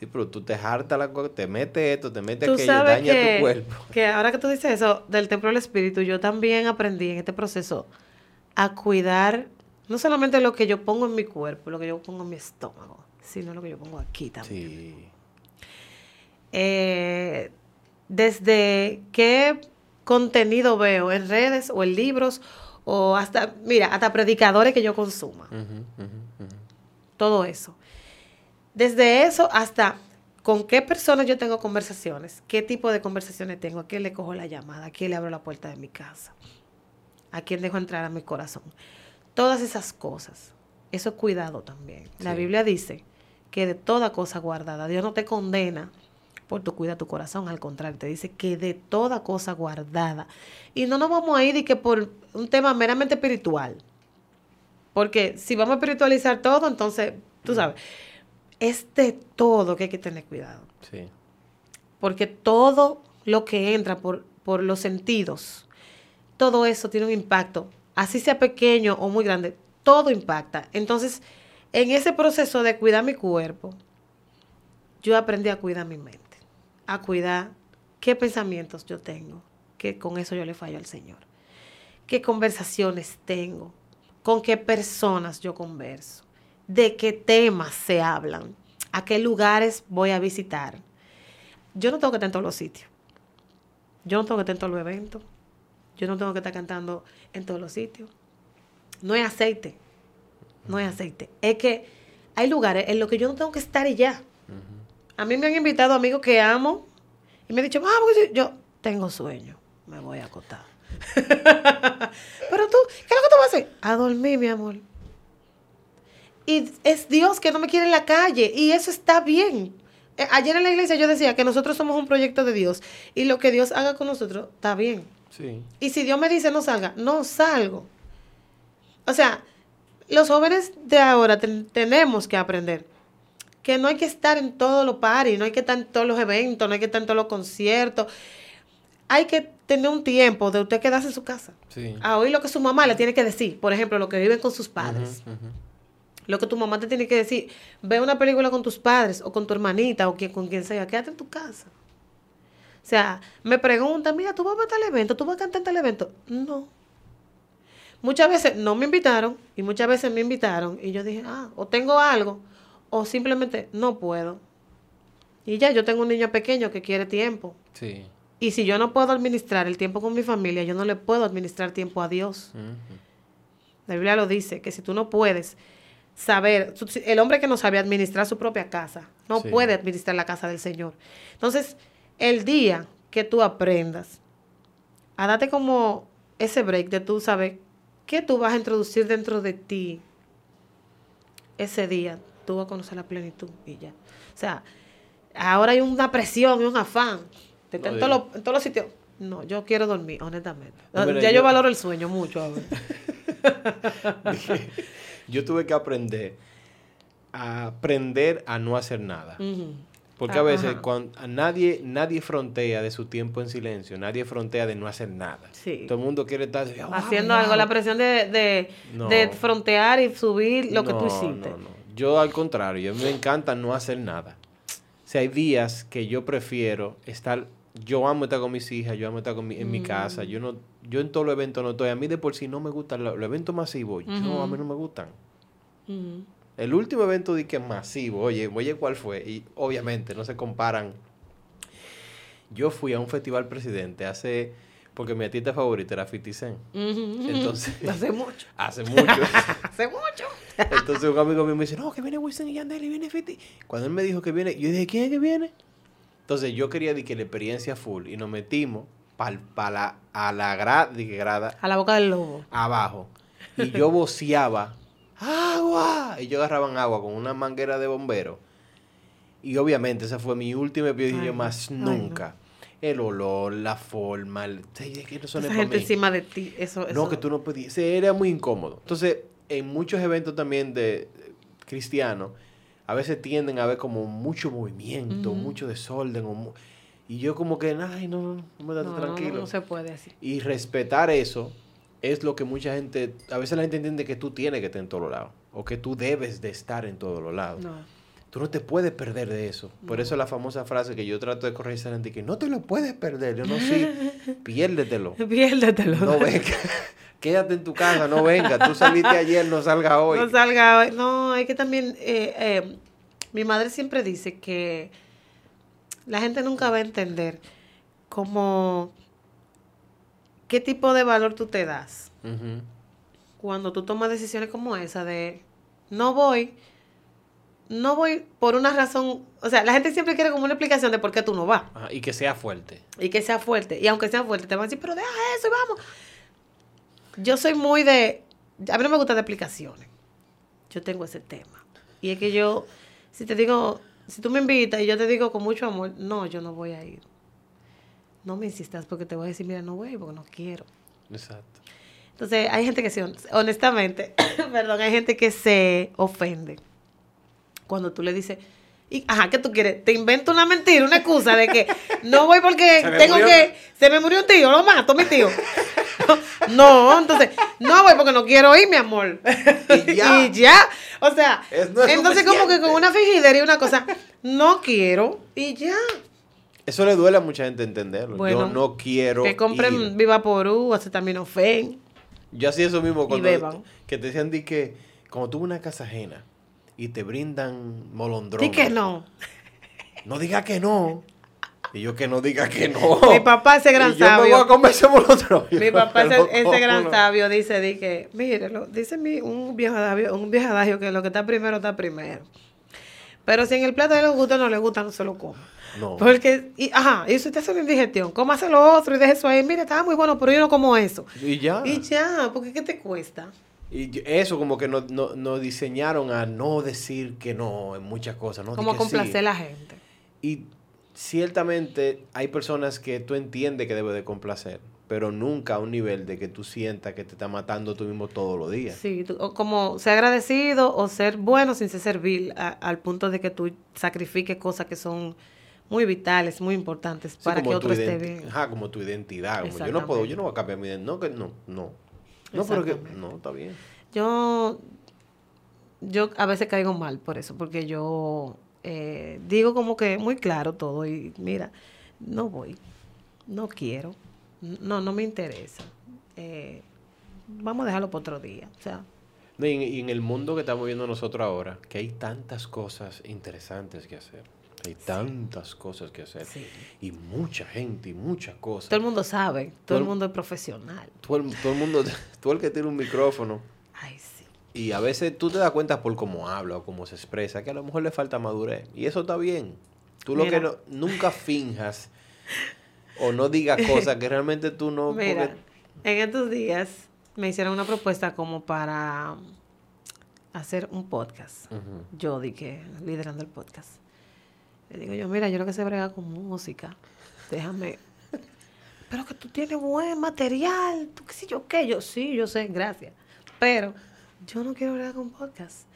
B: Sí, pero tú te hartas la cosa, te metes esto, te metes aquello, daña
C: que,
B: tu cuerpo.
C: que ahora que tú dices eso del templo del espíritu, yo también aprendí en este proceso a cuidar no solamente lo que yo pongo en mi cuerpo, lo que yo pongo en mi estómago, sino lo que yo pongo aquí también.
B: Sí.
C: Eh, desde qué contenido veo en redes o en libros o hasta, mira, hasta predicadores que yo consuma. Todo eso. Desde eso hasta con qué personas yo tengo conversaciones, qué tipo de conversaciones tengo, a quién le cojo la llamada, a quién le abro la puerta de mi casa, a quién dejo entrar a mi corazón. Todas esas cosas. Eso es cuidado también. La. Biblia dice que de toda cosa guardada, Dios no te condena por tu cuida tu corazón, al contrario, te dice que de toda cosa guardada. Y no nos vamos a ir y que por un tema meramente espiritual. Porque si vamos a espiritualizar todo, entonces, tú sabes, es de todo que hay que tener cuidado.
B: Sí.
C: Porque todo lo que entra por, por los sentidos, todo eso tiene un impacto. Así sea pequeño o muy grande, todo impacta. Entonces, en ese proceso de cuidar mi cuerpo, yo aprendí a cuidar mi mente, a cuidar qué pensamientos yo tengo, que con eso yo le fallo al Señor, qué conversaciones tengo, con qué personas yo converso, de qué temas se hablan, a qué lugares voy a visitar. Yo no tengo que estar en todos los sitios. Yo no tengo que estar en todos los eventos. Yo no tengo que estar cantando en todos los sitios. No es aceite. No es aceite. Es que hay lugares en los que yo no tengo que estar y ya. A mí me han invitado amigos que amo y me han dicho, vamos, yo tengo sueño, me voy a acostar. Pero tú, ¿qué es lo que tú vas a hacer? A dormir, mi amor. Y es Dios que no me quiere en la calle y eso está bien. Eh, Ayer en la iglesia yo decía que nosotros somos un proyecto de Dios y lo que Dios haga con nosotros está bien.
B: Sí.
C: Y si Dios me dice no salga, no salgo. O sea, los jóvenes de ahora ten- tenemos que aprender que no hay que estar en todos los paris, no hay que estar en todos los eventos, no hay que estar en todos los conciertos. Hay que tener un tiempo de usted quedarse en su casa.
B: Sí.
C: A oír lo que su mamá le tiene que decir. Por ejemplo, lo que viven con sus padres. Lo que tu mamá te tiene que decir. Ve una película con tus padres o con tu hermanita o quien, con quien sea. Quédate en tu casa. O sea, me preguntan, mira, ¿tú vas a tal evento? ¿Tú vas a cantar tal evento? No. Muchas veces no me invitaron y muchas veces me invitaron y yo dije, ah, o tengo algo o simplemente no puedo. Y ya, yo tengo un niño pequeño que quiere tiempo.
B: Sí.
C: Y si yo no puedo administrar el tiempo con mi familia, yo no le puedo administrar tiempo a Dios. La Biblia lo dice, que si tú no puedes saber, el hombre que no sabe administrar su propia casa, no
B: Sí.
C: puede administrar la casa del Señor. Entonces, el día que tú aprendas a darte como ese break de tú saber qué tú vas a introducir dentro de ti, ese día tú vas a conocer la plenitud y ya. O sea, ahora hay una presión y un afán.
B: No
C: en, todos los, en todos los sitios. No, yo quiero dormir, honestamente.
B: No,
C: ya yo,
B: yo-
C: valoro el sueño mucho ahora.
B: Yo tuve que aprender a aprender a no hacer nada.
C: Ujú.
B: Porque a veces
C: ajá.
B: cuando, a nadie, nadie frontea de su tiempo en silencio, nadie frontea de no hacer nada.
C: Sí.
B: Todo el mundo quiere estar "Ah,
C: Haciendo
B: wow".
C: algo, la presión de, de,
B: No.
C: de frontear y subir lo que tú
B: No,
C: hiciste.
B: no, no. Yo al contrario, yo me encanta no hacer nada. O sea, hay días que yo prefiero estar, yo amo estar con mis hijas, yo amo estar con mi- en mi
C: Mm.
B: casa, yo no, yo en todos los eventos no estoy. A mí de por sí no me gustan los, los eventos masivos, yo a mí no me gustan. El último evento de que masivo, oye, oye, ¿cuál fue? Y obviamente no se comparan. Yo fui a un festival presidente hace, porque mi artista favorita era 50 Cent. Entonces,
C: Hace mucho.
B: hace mucho.
C: Hace mucho.
B: Entonces un amigo mío me dice, no, que viene Wisin y Yandel y viene 50. Cuando él me dijo que viene, yo dije, ¿quién es que viene? Entonces yo quería de que la experiencia full y nos metimos pal, pa la, a la grada
C: A la boca del lobo.
B: abajo. Y yo voceaba, ¡agua! Y yo agarraban agua con una manguera de bombero. Y obviamente esa fue mi última episodio más
C: no.
B: nunca. El olor, la forma, el... Son
C: Esa gente encima de ti. Eso, eso
B: No, que tú no podías. era muy incómodo. Entonces, en muchos eventos también de eh, cristianos, a veces tienden a haber como mucho movimiento, mucho desorden. o mu- y yo como que, ay, no, no, no me
C: No, no,
B: tranquilo.
C: no, no se puede así.
B: Y respetar eso es lo que mucha gente, a veces la gente entiende que tú tienes que estar en todos lados. O que tú debes de estar en todos los lados.
C: No.
B: Tú no te puedes perder de eso. Por eso la famosa frase que yo trato de corregir a la gente que no te lo puedes perder. Yo no, sí, piérdetelo.
C: Piérdetelo.
B: No venga. Quédate en tu casa, no venga. Tú saliste ayer, no salga hoy.
C: No salga hoy. No, hay que también. eh, eh, mi madre siempre dice que la gente nunca va a entender cómo. qué tipo de valor tú te das cuando tú tomas decisiones como esa de no voy. No voy por una razón. O sea, la gente siempre quiere como una explicación de por qué tú no vas.
B: Ajá, y que sea fuerte.
C: Y que sea fuerte. Y aunque sea fuerte, te van a decir, pero deja eso y vamos. Yo soy muy de. A mí no me gustan de explicaciones. Yo tengo ese tema. Y es que yo, si te digo, si tú me invitas y yo te digo con mucho amor, no, yo no voy a ir. No me insistas porque te voy a decir, mira, no voy porque no quiero.
B: Exacto.
C: Entonces, hay gente que se, honestamente, perdón, hay gente que se ofende cuando tú le dices, y, ajá, ¿qué tú quieres? Te invento una mentira, una excusa de que no voy porque tengo
B: murió.
C: que, se me murió un tío, lo mato, mi tío. No, entonces, no voy porque no quiero ir, mi amor.
B: Y ya.
C: Y ya. O sea,
B: no
C: entonces como que con una fingidera y una cosa, no quiero y ya.
B: Eso le duele a mucha gente entenderlo.
C: Bueno,
B: yo no quiero.
C: Que compren
B: ir.
C: Viva Porú, acetaminofén.
B: Yo hacía eso mismo cuando.
C: beban.
B: Que te decían di que. Como tuve una casa ajena y te brindan molondrón.
C: Di que no.
B: No diga que no. Y yo que no diga que no.
C: Mi papá, ese gran
B: Y yo me
C: sabio.
B: voy a comer ese molondrón.
C: Mi papá, ese, ese
B: ¿cómo
C: gran
B: no?
C: sabio, dice, di que, mírelo, dice mi, un viejo adagio, un viejo adagio que lo que está primero está primero. Pero si en el plato de les gusta o no le gusta, no se lo coma.
B: No.
C: Porque, y, ajá, y si usted hace una indigestión, cómase lo otro y deje eso ahí. Mire, estaba muy bueno, pero yo no como eso.
B: Y ya.
C: Y ya, porque ¿qué te cuesta?
B: Y eso como que nos no, nos diseñaron a no decir que no en muchas cosas. ¿no?
C: Como complacer
B: sí.
C: a la gente.
B: Y ciertamente hay personas que tú entiendes que debe de complacer, pero nunca a un nivel de que tú sientas que te está matando tú mismo todos los días.
C: Sí, tú- o como ser agradecido o ser bueno sin ser servil, a- al punto de que tú sacrifiques cosas que son muy vitales, muy importantes
B: Sí,
C: para que otro esté bien.
B: Ajá, como tu identidad. Como yo no puedo, yo no voy a cambiar mi identidad. No, que no, no. No, pero que no, está bien.
C: Yo, yo a veces caigo mal por eso, porque yo eh, digo como que muy claro todo y mira, no voy, no quiero, no, no me interesa. Eh, vamos a dejarlo para otro día. O sea,
B: No, y, en, y en el mundo que estamos viendo nosotros ahora, que hay tantas cosas interesantes que hacer. Hay tantas cosas que hacer.
C: Sí.
B: Y mucha gente y muchas cosas.
C: todo el mundo sabe, todo el- mundo es profesional.
B: Todo el, todo el mundo, todo el que tiene un micrófono.
C: Ay, sí.
B: Y a veces tú te das cuenta por cómo habla o cómo se expresa, que a lo mejor le falta madurez. Y eso está bien. Tú lo
C: Mira.
B: que no, nunca finjas o no digas cosas que realmente tú no...
C: Mira,
B: porque-
C: en estos días me hicieron una propuesta como para hacer un podcast.
B: Ujú.
C: Yo di que liderando el podcast. Le digo yo, mira, yo lo que sé brega con música. Déjame. Pero que tú tienes buen material. Tú qué sé yo qué. Yo sí, yo sé, gracias. Pero yo no quiero bregar con podcast.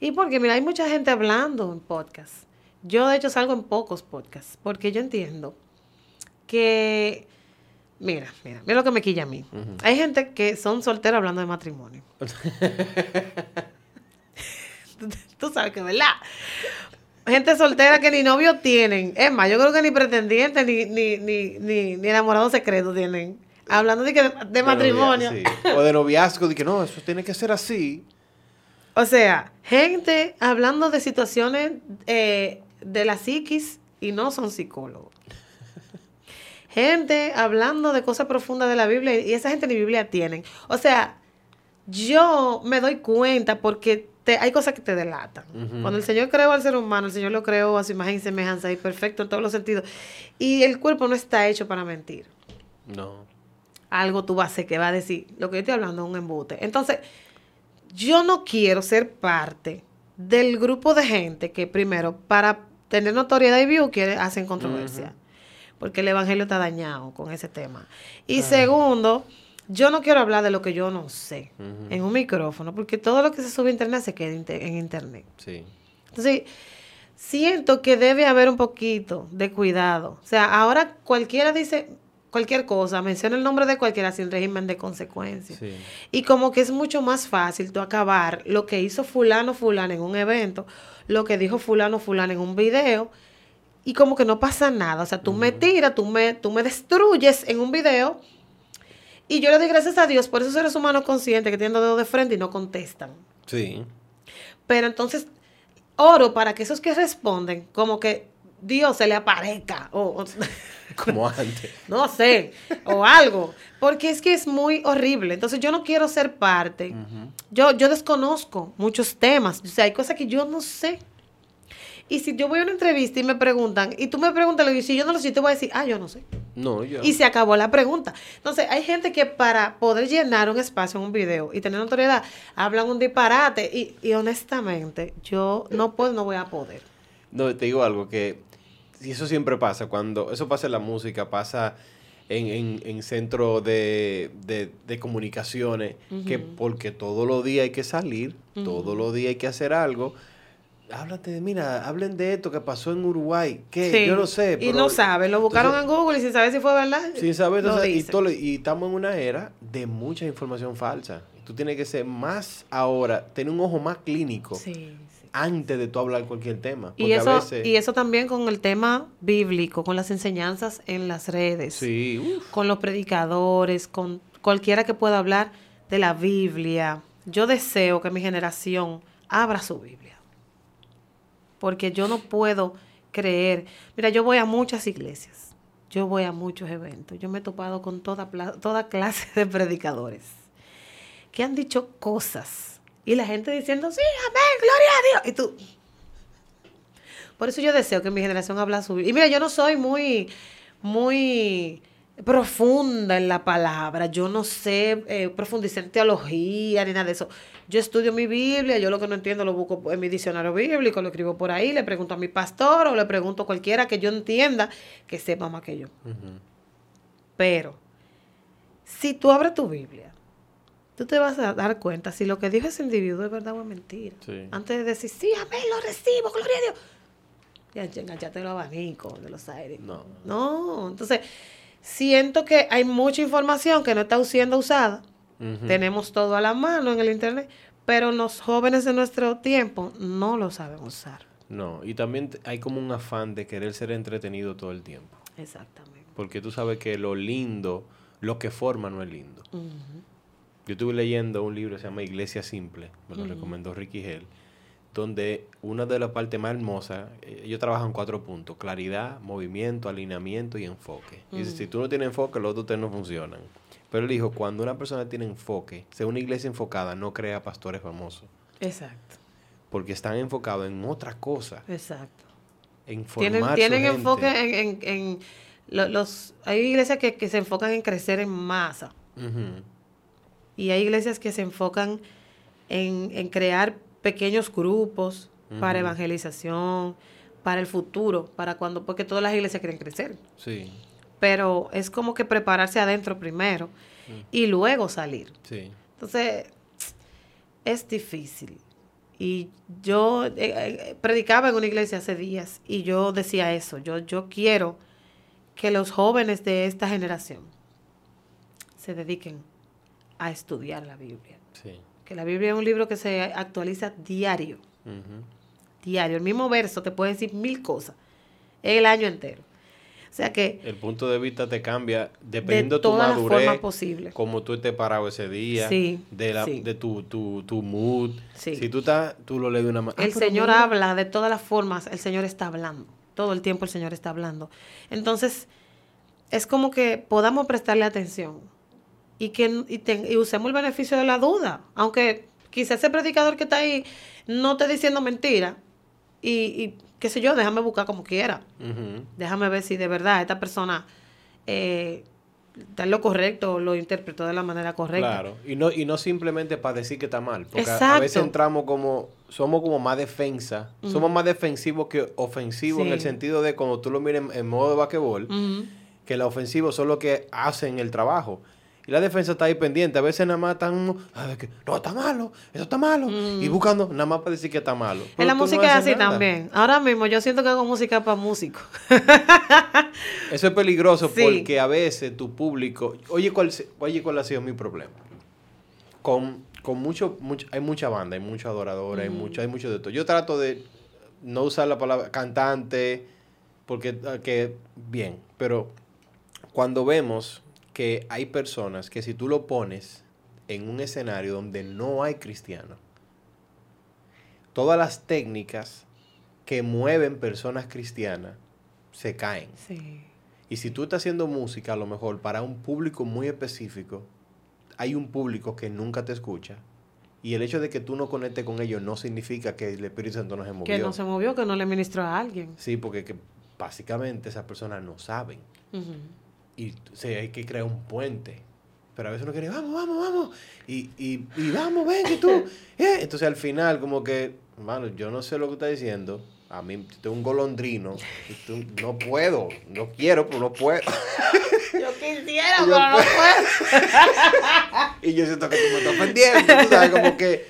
C: Y porque, mira, hay mucha gente hablando en podcast. Yo de hecho salgo en pocos podcasts porque yo entiendo que, mira, mira, mira lo que me quilla a mí. Hay gente que son solteros hablando de matrimonio. Tú- Tú sabes que, ¿verdad? Gente soltera que ni novio tienen. Es más, yo creo que ni pretendiente ni, ni, ni, ni, ni enamorado secreto tienen. Hablando de, que de, de matrimonio.
B: novia- sí. O de noviazgo, de que no, eso tiene que ser así.
C: O sea, gente hablando de situaciones eh, de la psiquis y no son psicólogos. Gente hablando de cosas profundas de la Biblia y esa gente ni Biblia tienen. O sea, yo me doy cuenta porque te- hay cosas que te delatan. Cuando el Señor creó al ser humano, el Señor lo creó a su imagen y semejanza y perfecto en todos los sentidos. Y el cuerpo no está hecho para mentir
B: No.
C: Algo tú vas a hacer que va a decir, lo que yo estoy hablando es un embute. Entonces, yo no quiero ser parte del grupo de gente que primero, para tener notoriedad y view, quiere, hacen controversia. Porque el evangelio está dañado con ese tema. Y segundo, yo no quiero hablar de lo que yo no sé en un micrófono, porque todo lo que se sube a internet se queda en internet.
B: Sí.
C: Entonces, siento que debe haber un poquito de cuidado. O sea, ahora cualquiera dice cualquier cosa, menciona el nombre de cualquiera sin régimen de consecuencias.
B: Sí.
C: Y como que es mucho más fácil tú acabar lo que hizo fulano fulano en un evento, lo que dijo fulano fulano en un video, y como que no pasa nada. O sea, tú me tiras, tú me, tú me destruyes en un video, y yo le doy gracias a Dios por esos seres humanos conscientes que tienen los dedos de frente y no contestan.
B: Sí.
C: Pero entonces oro para que esos que responden, como que Dios se le aparezca, o, o-
B: Como antes.
C: no sé, o algo, porque es que es muy horrible. Entonces yo no quiero ser parte. Yo, yo desconozco muchos temas, o sea, hay cosas que yo no sé. Y si yo voy a una entrevista y me preguntan, y tú me preguntas, y si yo no lo sé, yo te voy a decir, ah, yo no sé.
B: No, yo.
C: Y se acabó la pregunta. Entonces, hay gente que para poder llenar un espacio en un video y tener notoriedad, hablan un disparate. Y, y honestamente, yo no puedo, no voy a poder.
B: No, te digo algo que y eso siempre pasa. Cuando eso pasa en la música, pasa en, en, en centro de, de, de comunicaciones, que porque todos los días hay que salir, todos los días hay que hacer algo. Háblate de, mira, hablen de esto que pasó en Uruguay. que
C: Sí.
B: Yo no sé.
C: Y no saben, lo buscaron
B: entonces-
C: en Google y sin saber si fue verdad.
B: Sin saber, entonces, y, todo y estamos en una era de mucha información falsa. Tú tienes que ser más ahora, tener un ojo más clínico
C: sí.
B: Antes de tú hablar cualquier tema.
C: Y
B: a
C: eso,
B: veces.
C: y eso también con el tema bíblico, con las enseñanzas en las redes,
B: Sí, uf,
C: con los predicadores, con cualquiera que pueda hablar de la Biblia. Yo deseo que mi generación abra su Biblia. Porque yo no puedo creer. Mira, yo voy a muchas iglesias. Yo voy a muchos eventos. Yo me he topado con toda, toda clase de predicadores que han dicho cosas. Y la gente diciendo, sí, amén, gloria a Dios. Y tú, por eso yo deseo que mi generación habla su Y mira, yo no soy muy, muy profunda en la palabra. Yo no sé eh, profundizar en teología ni nada de eso. Yo estudio mi Biblia, yo lo que no entiendo lo busco en mi diccionario bíblico, lo escribo por ahí, le pregunto a mi pastor o le pregunto a cualquiera que yo entienda que sepa más que yo. Pero, si tú abres tu Biblia, tú te vas a dar cuenta si lo que dijo ese individuo es verdad o es mentira.
B: Sí.
C: Antes de decir, sí, amén, lo recibo, gloria a Dios. Ya enganchaste el abanico de los aires.
B: No.
C: No, entonces, siento que hay mucha información que no está siendo usada. Tenemos todo a la mano en el Internet, pero los jóvenes de nuestro tiempo no lo saben usar.
B: No, y también hay como un afán de querer ser entretenido todo el tiempo.
C: Exactamente.
B: Porque tú sabes que lo lindo, lo que forma no es lindo.
C: Ujú.
B: Yo estuve leyendo un libro que se llama Iglesia Simple, me lo recomendó Ricky Hell, donde una de las partes más hermosas, eh, ellos trabajan cuatro puntos, claridad, movimiento, alineamiento y enfoque. Y dice, si tú no tienes enfoque, los otros tres no funcionan. Pero él dijo, cuando una persona tiene enfoque, sea una iglesia enfocada, no crea pastores famosos,
C: Exacto,
B: porque están enfocados en otra cosa,
C: exacto.
B: en formar
C: Tienen,
B: su
C: tienen
B: gente.
C: enfoque en, en- en lo- los... Hay iglesias que, que se enfocan en crecer en masa. Y hay iglesias que se enfocan en, en crear pequeños grupos para evangelización, para el futuro, para cuando, porque todas las iglesias quieren crecer.
B: Sí,
C: Pero es como que prepararse adentro primero y luego salir.
B: sí.
C: Entonces, es difícil. Y yo eh, eh, predicaba en una iglesia hace días y yo decía eso, yo, yo quiero que los jóvenes de esta generación se dediquen a estudiar la Biblia.
B: Sí.
C: Que la Biblia es un libro que se actualiza diario, diario. El mismo verso te puede decir mil cosas el año entero. O sea que
B: El punto de vista te cambia dependiendo
C: de
B: tu
C: todas las
B: madurez,
C: formas posibles.
B: cómo tú estés parado ese día,
C: Sí,
B: de, la,
C: sí.
B: de tu, tu, tu mood.
C: Sí.
B: Si tú estás, tú lo lees de una manera.
C: El Señor habla de todas las formas, el Señor está hablando. Todo el tiempo el Señor está hablando. Entonces, es como que podamos prestarle atención y que y, usemos el beneficio de la duda. Aunque quizás ese predicador que está ahí no esté diciendo mentira y, y qué sé yo, déjame buscar como quiera. Déjame ver si de verdad esta persona eh, está en lo correcto o lo interpretó de la manera correcta.
B: Claro, y no, y no simplemente para decir que está mal, porque a- veces entramos como, somos como más defensa, somos más defensivos que ofensivos en el sentido de cuando tú lo mires en, en modo de basquetbol, que los ofensivos son los que hacen el trabajo. Y la defensa está ahí pendiente. A veces nada más están, a ver, que no, está malo, eso está malo. Y buscando nada más para decir que está malo.
C: En la
B: no
C: música es así
B: nada.
C: también. Ahora mismo yo siento que hago música para músicos.
B: Eso es peligroso
C: Sí.
B: porque a veces tu público. Oye, ¿cuál, oye, ¿cuál ha sido mi problema? Con, con mucho, mucho. Hay mucha banda, hay mucho adorador, hay, mucho, hay mucho de todo. Yo trato de no usar la palabra cantante porque. ah, que bien, pero cuando vemos que hay personas que si tú lo pones en un escenario donde no hay cristianos, todas las técnicas que mueven personas cristianas se caen.
C: Sí.
B: Y si tú estás haciendo música, a lo mejor para un público muy específico, hay un público que nunca te escucha. Y el hecho de que tú no conectes con ellos no significa que el Espíritu Santo no se movió.
C: Que no se movió, que no le ministró a alguien.
B: Sí, porque que básicamente esas personas no saben. Y hay que crear un puente. Pero a veces uno quiere, vamos, vamos, vamos. Y, y, y vamos, ven, que tú. eh. Entonces al final, como que, mano, yo no sé lo que está diciendo. A mí, tengo un golondrino. y tú- no puedo, no quiero, pero no puedo.
C: Yo quisiera,
B: Yo
C: pero no
B: puedo. Y yo siento que tú me estás ofendiendo. tú sabes, como que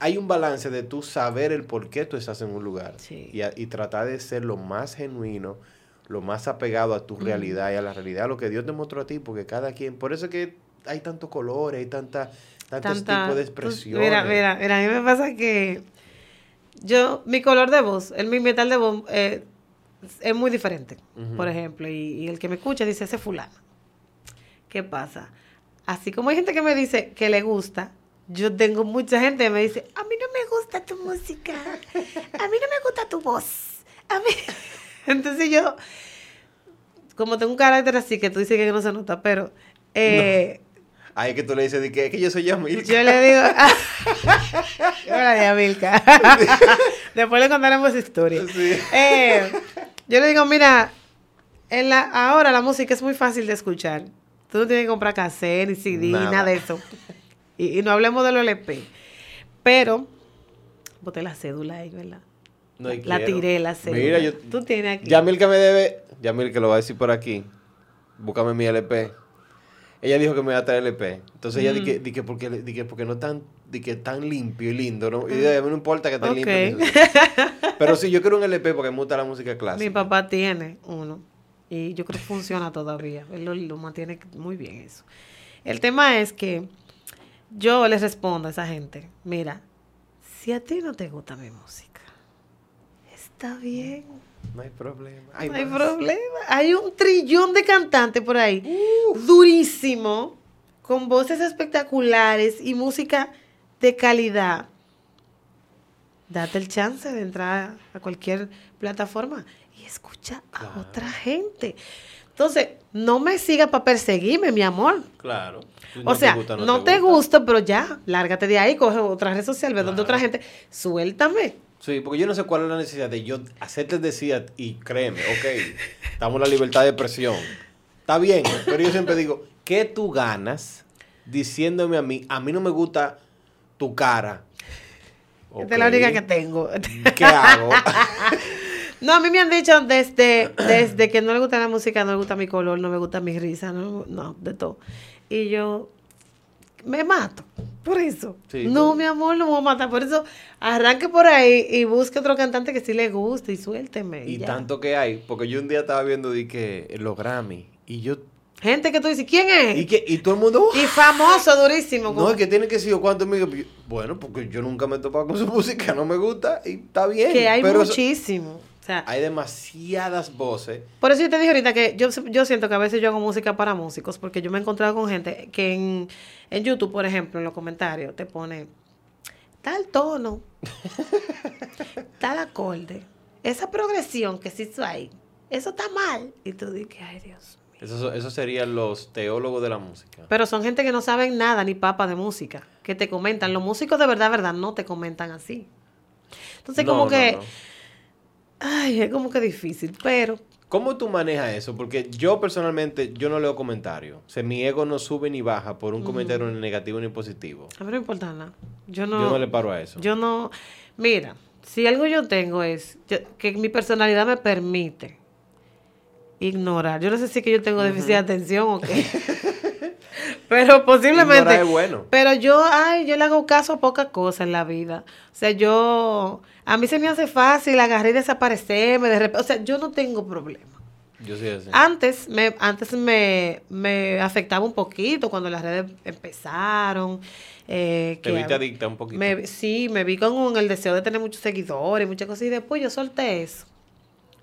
B: hay un balance de tú saber el por qué tú estás en un lugar.
C: Sí.
B: Y, y tratar de ser lo más genuino, lo más apegado a tu realidad y a la realidad, a lo que Dios te mostró a ti, porque cada quien, por eso es que hay tantos colores, hay tanta, tantos
C: Tanta-
B: tipos de
C: tú-
B: expresiones.
C: Mira, mira, mira, a mí me pasa que yo, mi color de voz, el mi metal de voz eh, es muy diferente, por ejemplo, y, y el que me escucha dice, ese fulano. ¿Qué pasa? Así como hay gente que me dice que le gusta, yo tengo mucha gente que me dice, a mí no me gusta tu música, a mí no me gusta tu voz, a mí... Entonces yo, como tengo un carácter así que tú dices que no se nota, pero... eh,
B: Ay, que tú le dices de que, es que yo soy Yamil.
C: yo le digo. Hola, de Amilca. Después le contaremos historia.
B: Sí.
C: Eh, yo le digo, mira, en la, ahora la música es muy fácil de escuchar. Tú no tienes que comprar cassette, ni CD, ni
B: Nada.
C: nada de eso. Y, y no hablemos de los LP. Pero, boté la cédula ahí, ¿verdad?
B: No,
C: la
B: quiero.
C: tiré, la cédula.
B: Mira, yo,
C: Tú tienes aquí.
B: Yamil que me debe, Yamil que lo va a decir por aquí, búscame mi LP. Ella dijo que me iba a traer LP. Entonces ella
C: Mm.
B: dice que, di que porque, di que porque no tan, di que tan limpio y lindo, ¿no? Y a mí no importa que esté
C: Ok.
B: limpio. Pero sí, yo quiero un LP porque me gusta la música clásica.
C: Mi papá tiene uno y yo creo que funciona todavía. Él lo, lo mantiene muy bien eso. El tema es que yo les respondo a esa gente, mira, si a ti no te gusta mi música, está bien,
B: No hay problema.
C: no hay
B: más.
C: problema. Hay un trillón de cantantes por ahí, durísimo, con voces espectaculares y música de calidad. Date el chance de entrar a cualquier plataforma y escucha a
B: Claro.
C: otra gente. Entonces, no me sigas para perseguirme, mi amor.
B: Claro.
C: O
B: te
C: sea,
B: gusta,
C: no, te, gusta. pero ya, lárgate de ahí, coge otra red social, ve donde
B: Claro.
C: otra gente, suéltame.
B: Sí, porque yo no sé cuál es la necesidad de yo hacerte decir y créeme, ok, estamos en la libertad de expresión. Está bien, pero yo siempre digo, ¿qué tú ganas diciéndome a mí, a mí no me gusta tu cara?
C: Esta es la única que tengo.
B: ¿Qué hago?
C: No, a mí me han dicho desde, desde que no le gusta la música, no le gusta mi color, no me gusta mi risa, no, no, de todo. Y yo, me mato. Por eso.
B: Sí,
C: no, mi amor, no me voy a matar. Por eso, arranque por ahí y busque otro cantante que sí le guste y suélteme.
B: Y
C: ya.
B: tanto que hay, porque yo un día estaba viendo de que los Grammy y yo
C: Gente que tú dices, ¿quién es?
B: y que y todo el mundo ¡uh!
C: Y famoso, durísimo.
B: no es que tiene que ser cuánto me bueno, porque yo nunca me he topado con su música, no me gusta y está bien,
C: que hay
B: pero eso-
C: muchísimo. O sea,
B: hay demasiadas voces.
C: por eso yo te dije ahorita que yo, yo siento que a veces yo hago música para músicos, porque yo me he encontrado con gente que en, en YouTube, por ejemplo, en los comentarios, te pone tal tono, tal acorde, esa progresión que se hizo ahí, eso está mal. Y tú dices, ay Dios mío.
B: Eso, eso serían los teólogos de la música.
C: Pero son gente que no saben nada ni papa de música, que te comentan. Los músicos de verdad, verdad, no te comentan así. Entonces,
B: No,
C: como
B: no,
C: que,
B: no.
C: ay, es como que difícil, pero
B: ¿Cómo tú manejas eso? Porque yo personalmente, yo no leo comentarios. O sea, mi ego no sube ni baja por un comentario ni negativo ni positivo.
C: a mí no importa nada. Yo no,
B: Yo no le paro a eso.
C: Yo no. Mira, si algo yo tengo es yo- que mi personalidad me permite ignorar. Yo no sé si es que yo tengo déficit de atención o qué. pero posiblemente.
B: Es bueno.
C: Pero yo, ay, yo le hago caso a pocas cosas en la vida. O sea, yo. A mí se me hace fácil agarrar y desaparecerme de repente. O sea, yo no tengo problema.
B: Yo soy así.
C: Antes me, antes me, me afectaba un poquito cuando las redes empezaron. eh,
B: Te
C: que
B: viste adicta un poquito.
C: me- sí, me vi con el deseo de tener muchos seguidores, muchas cosas. Y después yo solté eso.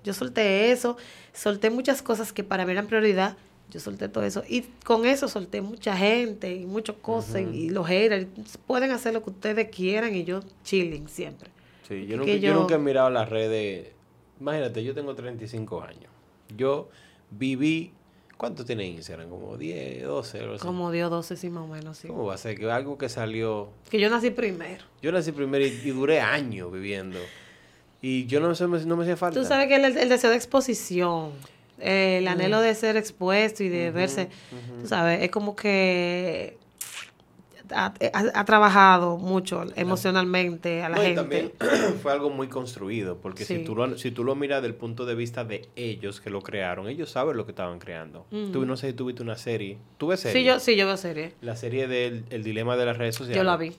C: Yo solté eso. Solté muchas cosas que para mí eran prioridad. Yo solté todo eso. Y con eso solté mucha gente y muchas cosas. y, y los haters. Pueden hacer lo que ustedes quieran y yo chilling siempre.
B: Sí, yo nunca, yo
C: yo-
B: nunca he mirado las redes. Imagínate, yo tengo 35 años. Yo viví. ¿Cuánto tiene Instagram? Como 10, 12, algo así.
C: Como Dios 12, sí, más o menos. Sí.
B: ¿Cómo va a ser? Que algo que salió.
C: Que yo nací primero.
B: Yo nací primero y, y duré años viviendo. Y yo no, no me hacía falta.
C: Tú sabes que el, el deseo de exposición, eh, el anhelo de ser expuesto y de verse, tú sabes, es como que ha, ha- ha trabajado mucho emocionalmente a la
B: No, y
C: gente.
B: también fue algo muy construido, porque si, tú lo, si tú lo miras del punto de vista de ellos que lo crearon, ellos saben lo que estaban creando. Tú no sé si tuviste una serie. ¿Tú ves serie?
C: Sí, yo, sí, yo veo serie.
B: La serie del el dilema de las redes sociales.
C: Yo la vi.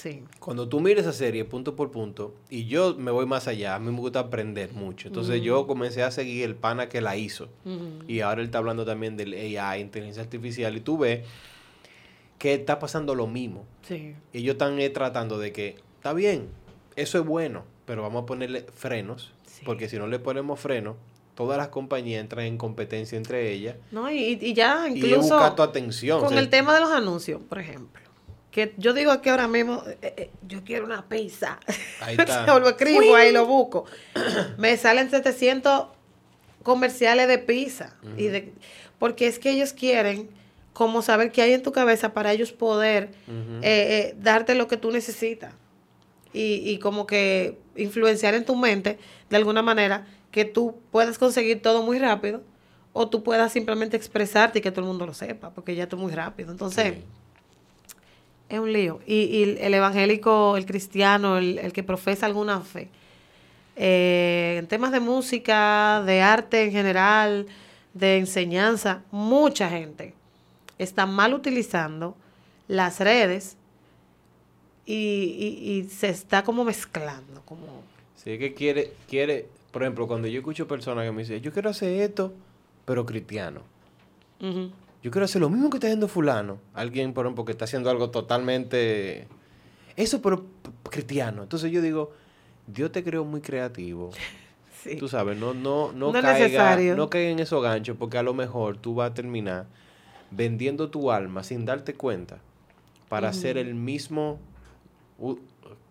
C: Sí.
B: Cuando tú mires esa serie punto por punto, y yo me voy más allá, a mí me gusta aprender mucho. Entonces yo comencé a seguir el pana que la hizo. Y ahora él está hablando también del AI, inteligencia artificial, y tú ves que está pasando lo mismo.
C: Sí.
B: Ellos están eh, tratando de que, está bien, eso es bueno, pero vamos a ponerle frenos,
C: Sí.
B: porque si no le ponemos frenos, todas las compañías entran en competencia entre ellas
C: No, y, y ya
B: y
C: incluso
B: buscar tu atención.
C: con
B: o sea,
C: el tema de los anuncios, por ejemplo. Que yo digo que ahora mismo eh, eh, yo quiero una pizza.
B: Ahí está.
C: Lo escribo ahí, lo busco. Me salen 700 comerciales de pizza. y de, porque es que ellos quieren como saber qué hay en tu cabeza para ellos poder eh, eh, darte lo que tú necesitas. Y, y como que influenciar en tu mente de alguna manera que tú puedas conseguir todo muy rápido o tú puedas simplemente expresarte y que todo el mundo lo sepa, porque ya tú muy rápido. Entonces,
B: Sí.
C: Es un lío. Y, y el evangélico, el cristiano, el, el que profesa alguna fe, eh, en temas de música, de arte en general, de enseñanza, mucha gente está mal utilizando las redes y, y- y se está como mezclando, como...
B: Sí, es que quiere, quiere, por ejemplo, cuando yo escucho personas que me dicen, yo quiero hacer esto, pero cristiano.
C: ujú,
B: Yo quiero hacer lo mismo que está haciendo fulano. Alguien, por ejemplo, que está haciendo algo totalmente... Eso, pero cristiano. Entonces yo digo, Dios te creó muy creativo.
C: sí.
B: Tú sabes, no, no, no, caiga,
C: necesario.
B: no caiga en esos ganchos porque a lo mejor tú vas a terminar vendiendo tu alma sin darte cuenta para hacer el mismo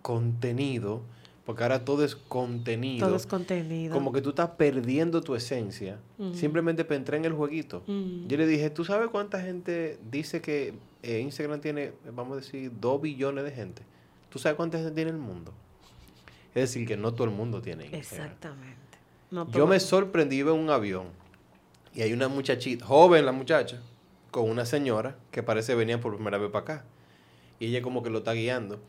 B: contenido, porque ahora todo es contenido.
C: Todo es contenido.
B: Como que tú estás perdiendo tu esencia simplemente entrar en el jueguito. Yo le dije, ¿tú sabes cuánta gente dice que eh, Instagram tiene, vamos a decir, 2 billones de gente? ¿Tú sabes cuánta gente tiene el mundo? Es decir, que no todo el mundo tiene Instagram.
C: Exactamente. No
B: Yo me sorprendí iba en un avión y hay una muchachita, joven la muchacha, con una señora que parece venía por primera vez para acá. Y ella como que lo está guiando.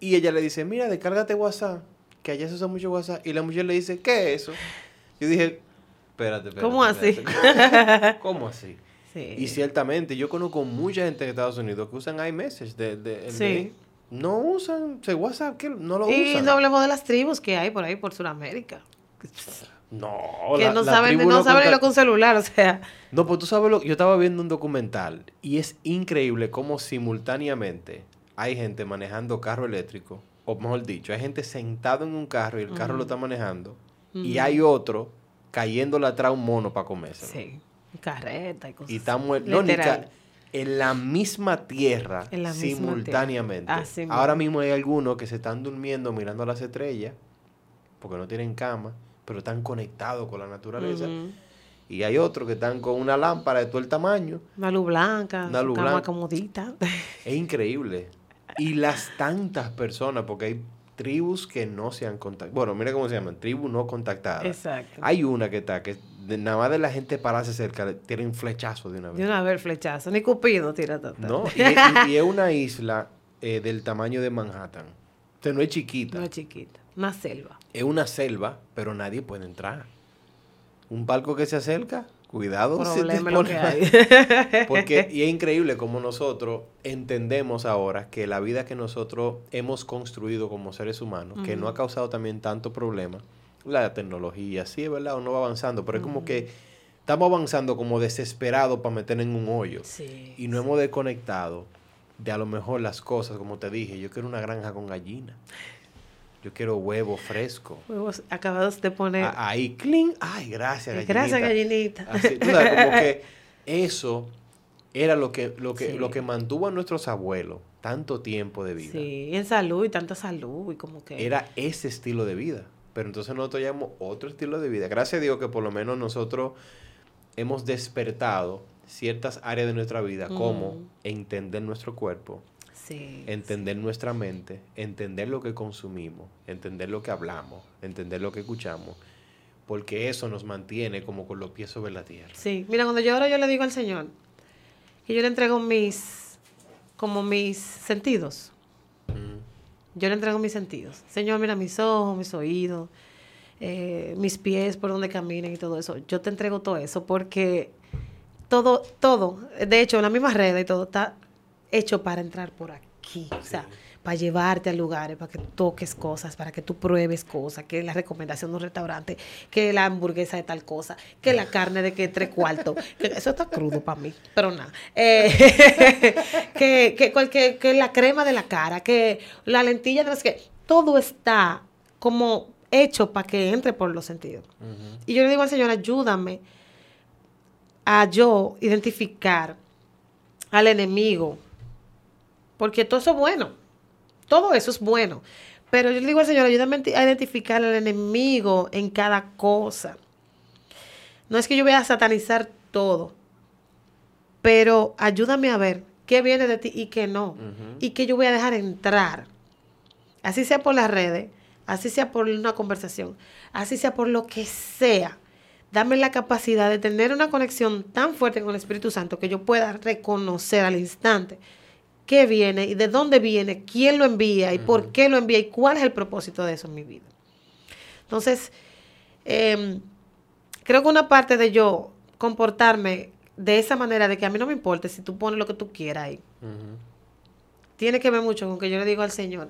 B: Y ella le dice, mira, descárgate WhatsApp, que allá se usa mucho WhatsApp. Y la mujer le dice, ¿qué es eso? Yo dije, espérate, espérate.
C: ¿Cómo así?
B: espérate". ¿Cómo así?
C: Sí.
B: Y ciertamente, yo conozco mucha gente en Estados Unidos que usan iMessage de, de, el
C: Sí.
B: de- no usan o sea, WhatsApp, que no lo
C: Y
B: usan.
C: no hablemos de las tribus que hay por ahí, por Sudamérica.
B: No,
C: que
B: la-
C: no
B: la
C: saben,
B: tribu
C: no saben ni
B: contact-
C: lo que un celular, o sea.
B: No, pues tú sabes lo yo estaba viendo un documental y es increíble cómo simultáneamente hay gente manejando carro eléctrico, o mejor dicho, hay gente sentado en un carro y el carro lo está manejando, y hay otro cayéndole atrás a un mono para comerse.
C: Sí. Carreta y cosas.
B: Y ca- en la misma tierra
C: En la misma
B: simultáneamente.
C: tierra. Así
B: Ahora
C: mismo.
B: hay algunos que se están durmiendo mirando a las estrellas porque no tienen cama, pero están conectados con la naturaleza. Y hay otros que están con una lámpara de todo el tamaño.
C: Una luz blanca,
B: Una luz
C: cama
B: blanca.
C: comodita.
B: Es increíble. Y las tantas personas, porque hay tribus que no se han contactado. Bueno, mira cómo se llaman, tribus no contactadas.
C: Exacto.
B: Hay una que está, que de- nada más de la gente pararse cerca, tienen flechazo de una vez.
C: De una vez flechazo. Ni Cupido tira tanto.
B: ¿No? Y, y- y es una isla eh, del tamaño de Manhattan. O sea, no es chiquita.
C: No es chiquita. Una selva.
B: Es una selva, pero nadie puede entrar. Un barco que se acerca, cuidado. te
C: Problema que
B: mal.
C: hay.
B: Porque, y es increíble como nosotros entendemos ahora que la vida que nosotros hemos construido como seres humanos, que no ha causado también tanto problema, la tecnología, sí es verdad, uno va avanzando, pero es como que estamos avanzando como desesperados para meter en un hoyo.
C: Sí.
B: Y no hemos desconectado de a lo mejor las cosas, como te dije, yo quiero una granja con gallina. Yo quiero huevo fresco.
C: Huevos acabados de poner.
B: A- Ahí, clean. Ay, gracias, gallinita.
C: Gracias, gallinita.
B: Así, tú sabes, como que eso era lo que, lo que,
C: Sí.
B: lo que mantuvo a nuestros abuelos tanto tiempo de vida.
C: Sí, en salud y tanta salud y como que...
B: Era ese estilo de vida. Pero entonces nosotros llevamos otro estilo de vida. Gracias a Dios que por lo menos nosotros hemos despertado ciertas áreas de nuestra vida, como entender nuestro cuerpo,
C: Sí.
B: entender nuestra mente, entender lo que consumimos, entender lo que hablamos, entender lo que escuchamos, porque eso nos mantiene como con los pies sobre la tierra.
C: Sí, mira, cuando yo ahora yo le digo al Señor que yo le entrego mis, como mis sentidos,
B: Mm,
C: yo le entrego mis sentidos. Señor, mira mis ojos, mis oídos, eh, mis pies, por donde caminen y todo eso. Yo te entrego todo eso porque todo, todo, de hecho, la misma red y todo está hecho para entrar por aquí. O sea, para llevarte a lugares, para que toques cosas, para que tú pruebes cosas, que la recomendación de un restaurante, que la hamburguesa de tal cosa, que la carne de que tres cuartos. que eso está crudo para mí, pero nada. Eh, que, que, cualquier- que la crema de la cara, que la lentilla de las que. Todo está como hecho para que entre por los sentidos. Y yo le digo al Señor, ayúdame a yo identificar al enemigo. Porque todo eso es bueno. Todo eso es bueno. Pero yo le digo al Señor, ayúdame a identificar al enemigo en cada cosa. No es que yo voy a satanizar todo. Pero ayúdame a ver qué viene de ti y qué no. Y qué yo voy a dejar entrar. Así sea por las redes, así sea por una conversación, así sea por lo que sea. Dame la capacidad de tener una conexión tan fuerte con el Espíritu Santo que yo pueda reconocer al instante qué viene y de dónde viene, quién lo envía y por qué lo envía y cuál es el propósito de eso en mi vida. Entonces, em, creo que una parte de yo comportarme de esa manera, de que a mí no me importa si tú pones lo que tú quieras ahí, tiene que ver mucho con que yo le digo al Señor.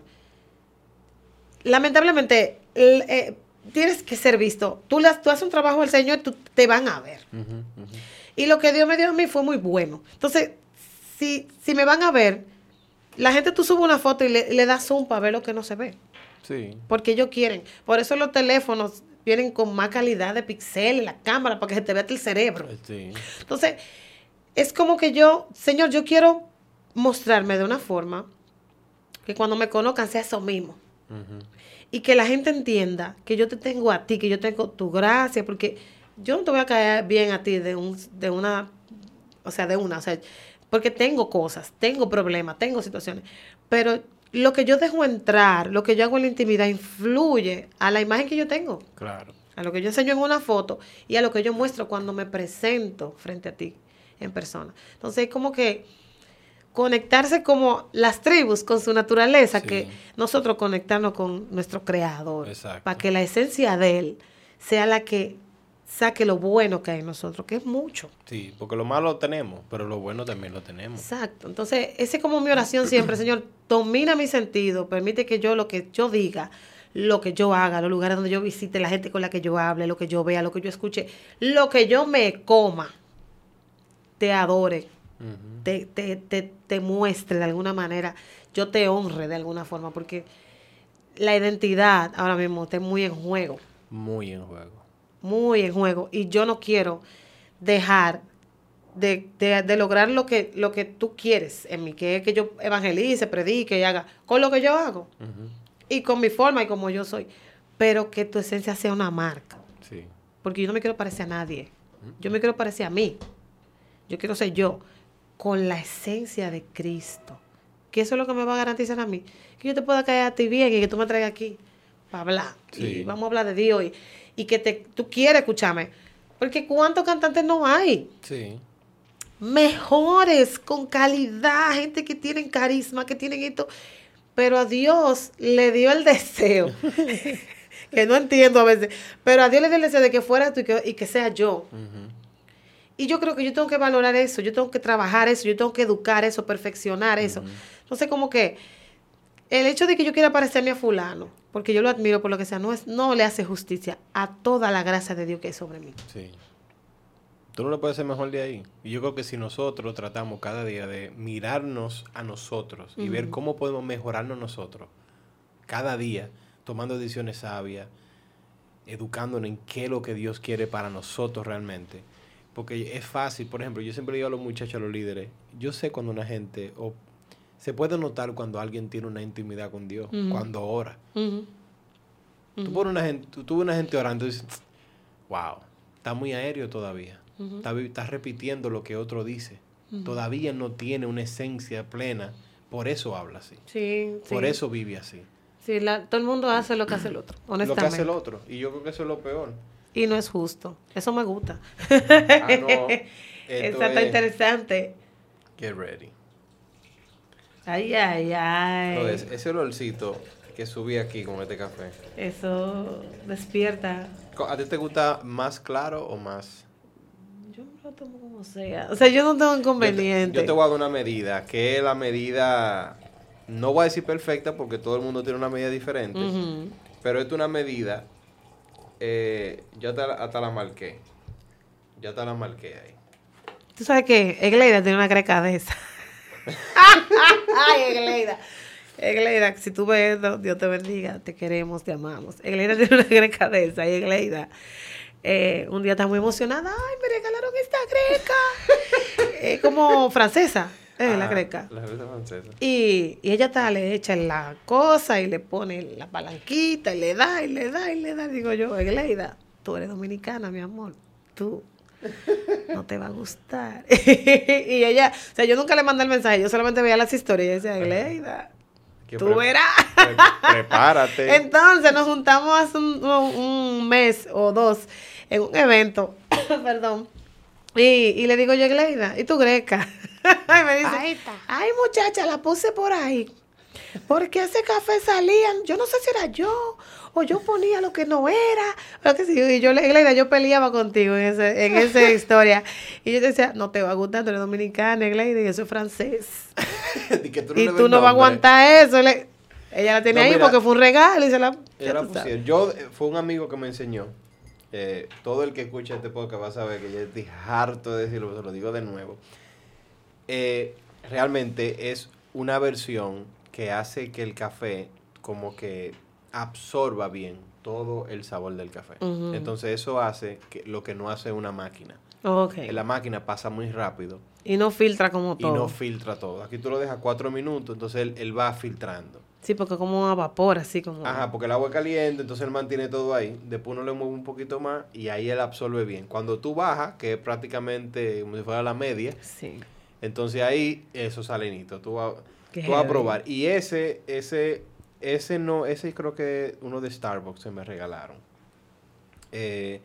C: Lamentablemente, eh, tienes que ser visto. Tú, las, tú haces un trabajo al Señor, tú, te van a ver. Y lo que Dios me dio a mí fue muy bueno. Entonces, si, si me van a ver, la gente tú subes una foto y le, le das zoom para ver lo que no se ve.
B: Sí.
C: Porque ellos quieren. Por eso los teléfonos vienen con más calidad de píxeles, la cámara, para que se te vea el cerebro.
B: Sí.
C: Entonces, es como que yo, Señor, yo quiero mostrarme de una forma que cuando me conozcan sea eso mismo. Y que la gente entienda que yo te tengo a ti, que yo tengo tu gracia, porque yo no te voy a caer bien a ti de, un, de una, o sea, de una, o sea, porque tengo cosas, tengo problemas, tengo situaciones, pero lo que yo dejo entrar, lo que yo hago en la intimidad influye a la imagen que yo tengo
B: Claro.
C: a lo que yo enseño en una foto y a lo que yo muestro cuando me presento frente a ti en persona. Entonces es como que conectarse como las tribus con su naturaleza,
B: Sí.
C: que nosotros conectarnos con nuestro creador, para que la esencia de él sea la que saque lo bueno que hay en nosotros, que es mucho.
B: Sí, porque lo malo lo tenemos, pero lo bueno también lo tenemos.
C: Exacto. Entonces, esa es como mi oración siempre, Señor, domina mi sentido, permite que yo lo que yo diga, lo que yo haga, los lugares donde yo visite, la gente con la que yo hable, lo que yo vea, lo que yo escuche, lo que yo me coma, te adore, te, te, te, te muestre de alguna manera, yo te honre de alguna forma, porque la identidad ahora mismo está muy en juego,
B: Muy en juego.
C: Muy en juego, y yo no quiero dejar de, de- de lograr lo que, lo que tú quieres en mí, que es que yo evangelice, predique y haga con lo que yo hago, y con mi forma y como yo soy, pero que tu esencia sea una marca.
B: Sí.
C: Porque yo no me quiero parecer a nadie. Yo me quiero parecer a mí. Yo quiero ser yo con la esencia de Cristo. Que eso es lo que me va a garantizar a mí. Que yo te pueda caer a ti bien y que tú me traigas aquí para hablar.
B: Sí.
C: Y vamos a hablar de Dios. Y, y que te, tú quieres escucharme. Porque ¿cuántos cantantes no hay?
B: Sí.
C: Mejores, con calidad, gente que tienen carisma, que tienen esto. Pero a Dios le dio el deseo. que no entiendo a veces. Pero a Dios le dio el deseo de que fuera tú y que, y que sea yo. Y yo creo que yo tengo que valorar eso, yo tengo que trabajar eso, yo tengo que educar eso, perfeccionar eso. Entonces, como que el hecho de que yo quiera parecerme a fulano, porque yo lo admiro por lo que sea, no, es, no le hace justicia a toda la gracia de Dios que hay sobre mí.
B: Sí. Tú no le puedes ser mejor de ahí. Y yo creo que si nosotros tratamos cada día de mirarnos a nosotros y ver cómo podemos mejorarnos nosotros, cada día, tomando decisiones sabias, educándonos en qué es lo que Dios quiere para nosotros realmente. Porque es fácil, por ejemplo, yo siempre le digo a los muchachos, a los líderes, yo sé cuando una gente, o se puede notar cuando alguien tiene una intimidad con Dios, cuando ora. Tú pones una gente, tú, una gente orando y dices, wow, está muy aéreo todavía. Está, está repitiendo lo que otro dice. Todavía no tiene una esencia plena. Por eso habla así.
C: Sí,
B: Por
C: sí.
B: eso vive así.
C: Sí, la- todo el mundo hace lo que hace el otro,
B: Lo
C: honestamente.
B: que hace el otro. Y yo creo que eso es lo peor.
C: Y no es justo. Eso me gusta.
B: Ah, no. Esto es-
C: interesante.
B: Get ready.
C: Ay, ay, ay.
B: Entonces, ese olorcito que subí aquí con este café.
C: Eso despierta.
B: ¿A ti te gusta más claro o más?
C: Yo me lo tomo como sea. O sea, yo no tengo
B: Yo te,
C: inconveniente.
B: yo te voy a dar una medida, que es la medida, no voy a decir perfecta porque todo el mundo tiene una medida diferente, pero esta es una medida, eh, yo hasta, la- hasta la marqué, ya hasta la marqué ahí.
C: Tú sabes que Egleida tiene una greca de esa. Ay, Egleida. Egleida, si tú ves esto, Dios te bendiga, te queremos, te amamos. Egleida tiene una greca de esa. Y Egleida, eh, un día está muy emocionada. Ay, me regalaron esta greca. Es como francesa, eh, la
B: Ah,
C: greca.
B: La cerveza francesa.
C: Y, y ella está, le echa la cosa y le pone la palanquita y le da y le da y le da. Digo yo, Egleida, tú eres dominicana, mi amor. Tú no te va a gustar. y ella, o sea, yo nunca le mandé el mensaje, yo solamente veía las historias y decía, Egleida,
B: Que
C: tú
B: pre-
C: verás.
B: pre- prepárate.
C: Entonces nos juntamos hace un, mes o dos en un evento, perdón, y, y le digo yo, Egleida, ¿y tu greca? y me dice, ay muchacha, la puse por ahí. Porque ese café salían, yo no sé si era yo, o yo ponía lo que no era, o lo que sí, y yo, le- Egleida, yo peleaba contigo en, ese, en esa historia. Y yo decía, no te va a gustar, tú eres dominicana, Egleida, y yo soy francés.
B: Y que tú
C: y no vas a aguantar eso. le- ella la tenía
B: No,
C: ahí porque fue un regalo y se la...
B: Yo la. Yo, eh, fue un amigo que me enseñó. eh, todo el que escucha este podcast va a saber que ya estoy harto de decirlo, se lo digo de nuevo. Eh, realmente es una versión que hace que el café como que absorba bien todo el sabor del café. Entonces eso hace que, lo que no hace una máquina.
C: Ok.
B: En la máquina pasa muy rápido
C: Y no filtra como
B: y
C: todo.
B: no filtra todo. Aquí tú lo dejas cuatro minutos, entonces él, él va filtrando.
C: sí, porque como a vapor, así como...
B: Ajá, porque el agua es caliente, entonces él mantiene todo ahí. Después uno le mueve un poquito más y ahí él absorbe bien. Cuando tú bajas, que es prácticamente como si fuera la media,
C: Sí.
B: entonces ahí eso salinito. Tú vas, tú vas a probar. Y ese, ese, ese no, ese creo que uno de Starbucks se me regalaron. Eh,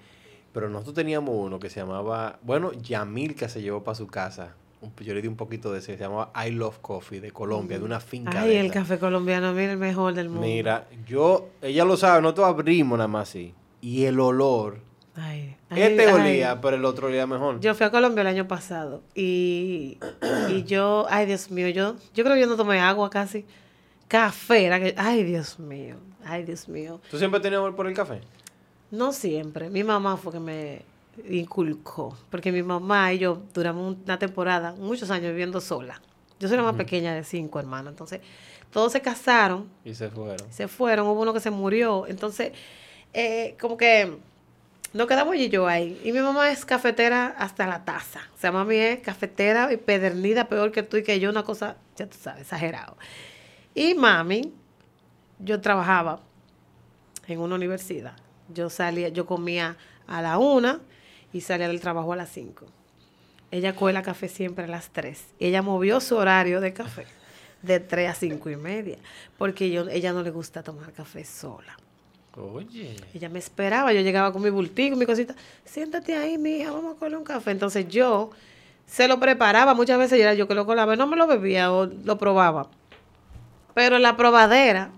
B: pero nosotros teníamos uno que se llamaba, bueno, Yamilka se llevó para su casa. Yo le di un poquito de ese, se llamaba I Love Coffee de Colombia, de una finca.
C: Ay,
B: de
C: el
B: esa.
C: café colombiano, mira, el mejor del mundo.
B: Mira, yo, ella lo sabe, nosotros abrimos nada más así. Y el olor
C: Ay, ay,
B: Este
C: ay.
B: olía, pero el otro olía mejor.
C: Yo fui a Colombia el año pasado y, y yo, ay Dios mío, yo, yo creo que yo no tomé agua casi. Café, era que, ay Dios mío, ay Dios mío.
B: ¿Tú siempre tenías amor por el café?
C: No siempre, mi mamá fue que me inculcó, porque mi mamá y yo duramos una temporada, muchos años viviendo sola. Yo soy la más pequeña de cinco hermanos, entonces todos se casaron
B: Y se fueron.
C: se fueron, hubo uno que se murió. Entonces, eh, como que nos quedamos ella y yo ahí. Y mi mamá es cafetera hasta la taza. O sea, mami es cafetera y pedernida, peor que tú y que yo, una cosa, ya tú sabes, exagerado. Y mami, yo trabajaba en una universidad. Yo salía, yo comía a la una y salía del trabajo a las cinco. Ella cuela café siempre a las tres. Y ella movió su horario de café de tres a cinco y media. Porque yo, ella no le gusta tomar café sola.
B: Oye.
C: Ella me esperaba, yo llegaba con mi bultico, mi cosita, siéntate ahí, mija, vamos a coger un café. Entonces yo se lo preparaba, muchas veces era yo que lo colaba, no me lo bebía o lo probaba. Pero en la probadera,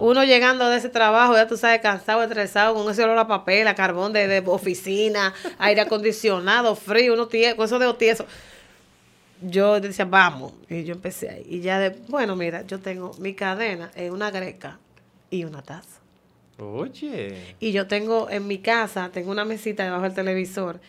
C: uno llegando de ese trabajo, ya tú sabes, cansado, estresado, con ese olor a papel, a carbón de, de oficina, aire acondicionado, frío, uno tie, con eso de tieso. Yo decía, vamos, y yo empecé ahí. Y ya de, bueno, mira, yo tengo mi cadena, en una greca y una taza.
B: Oye.
C: Y yo tengo en mi casa, tengo una mesita debajo del televisor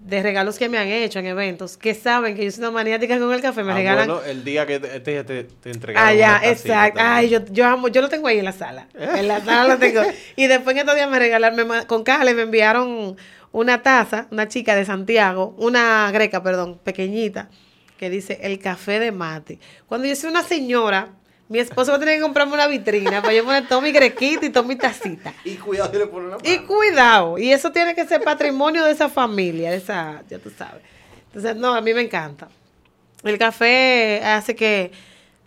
C: de regalos que me han hecho en eventos, que saben que yo soy una maniática con el café, me
B: Ah,
C: regalan.
B: bueno, el día que te, te, te, te entregaron
C: Ah, ya,
B: una tacita
C: exacto. Ay, yo, yo amo, yo lo tengo ahí en la sala. En la sala lo tengo. Y después en estos días me regalaron, con Cale me enviaron una taza, una chica de Santiago, una greca, perdón, pequeñita, que dice el café de mate. Cuando yo soy una señora, mi esposo va a tener que comprarme una vitrina para yo poner todo mi grequita y toda mi tacita.
B: Y cuidado si le ponen la
C: Y
B: mano.
C: cuidado, y eso tiene que ser patrimonio de esa familia, de esa, ya tú sabes. Entonces, no, a mí me encanta. El café hace que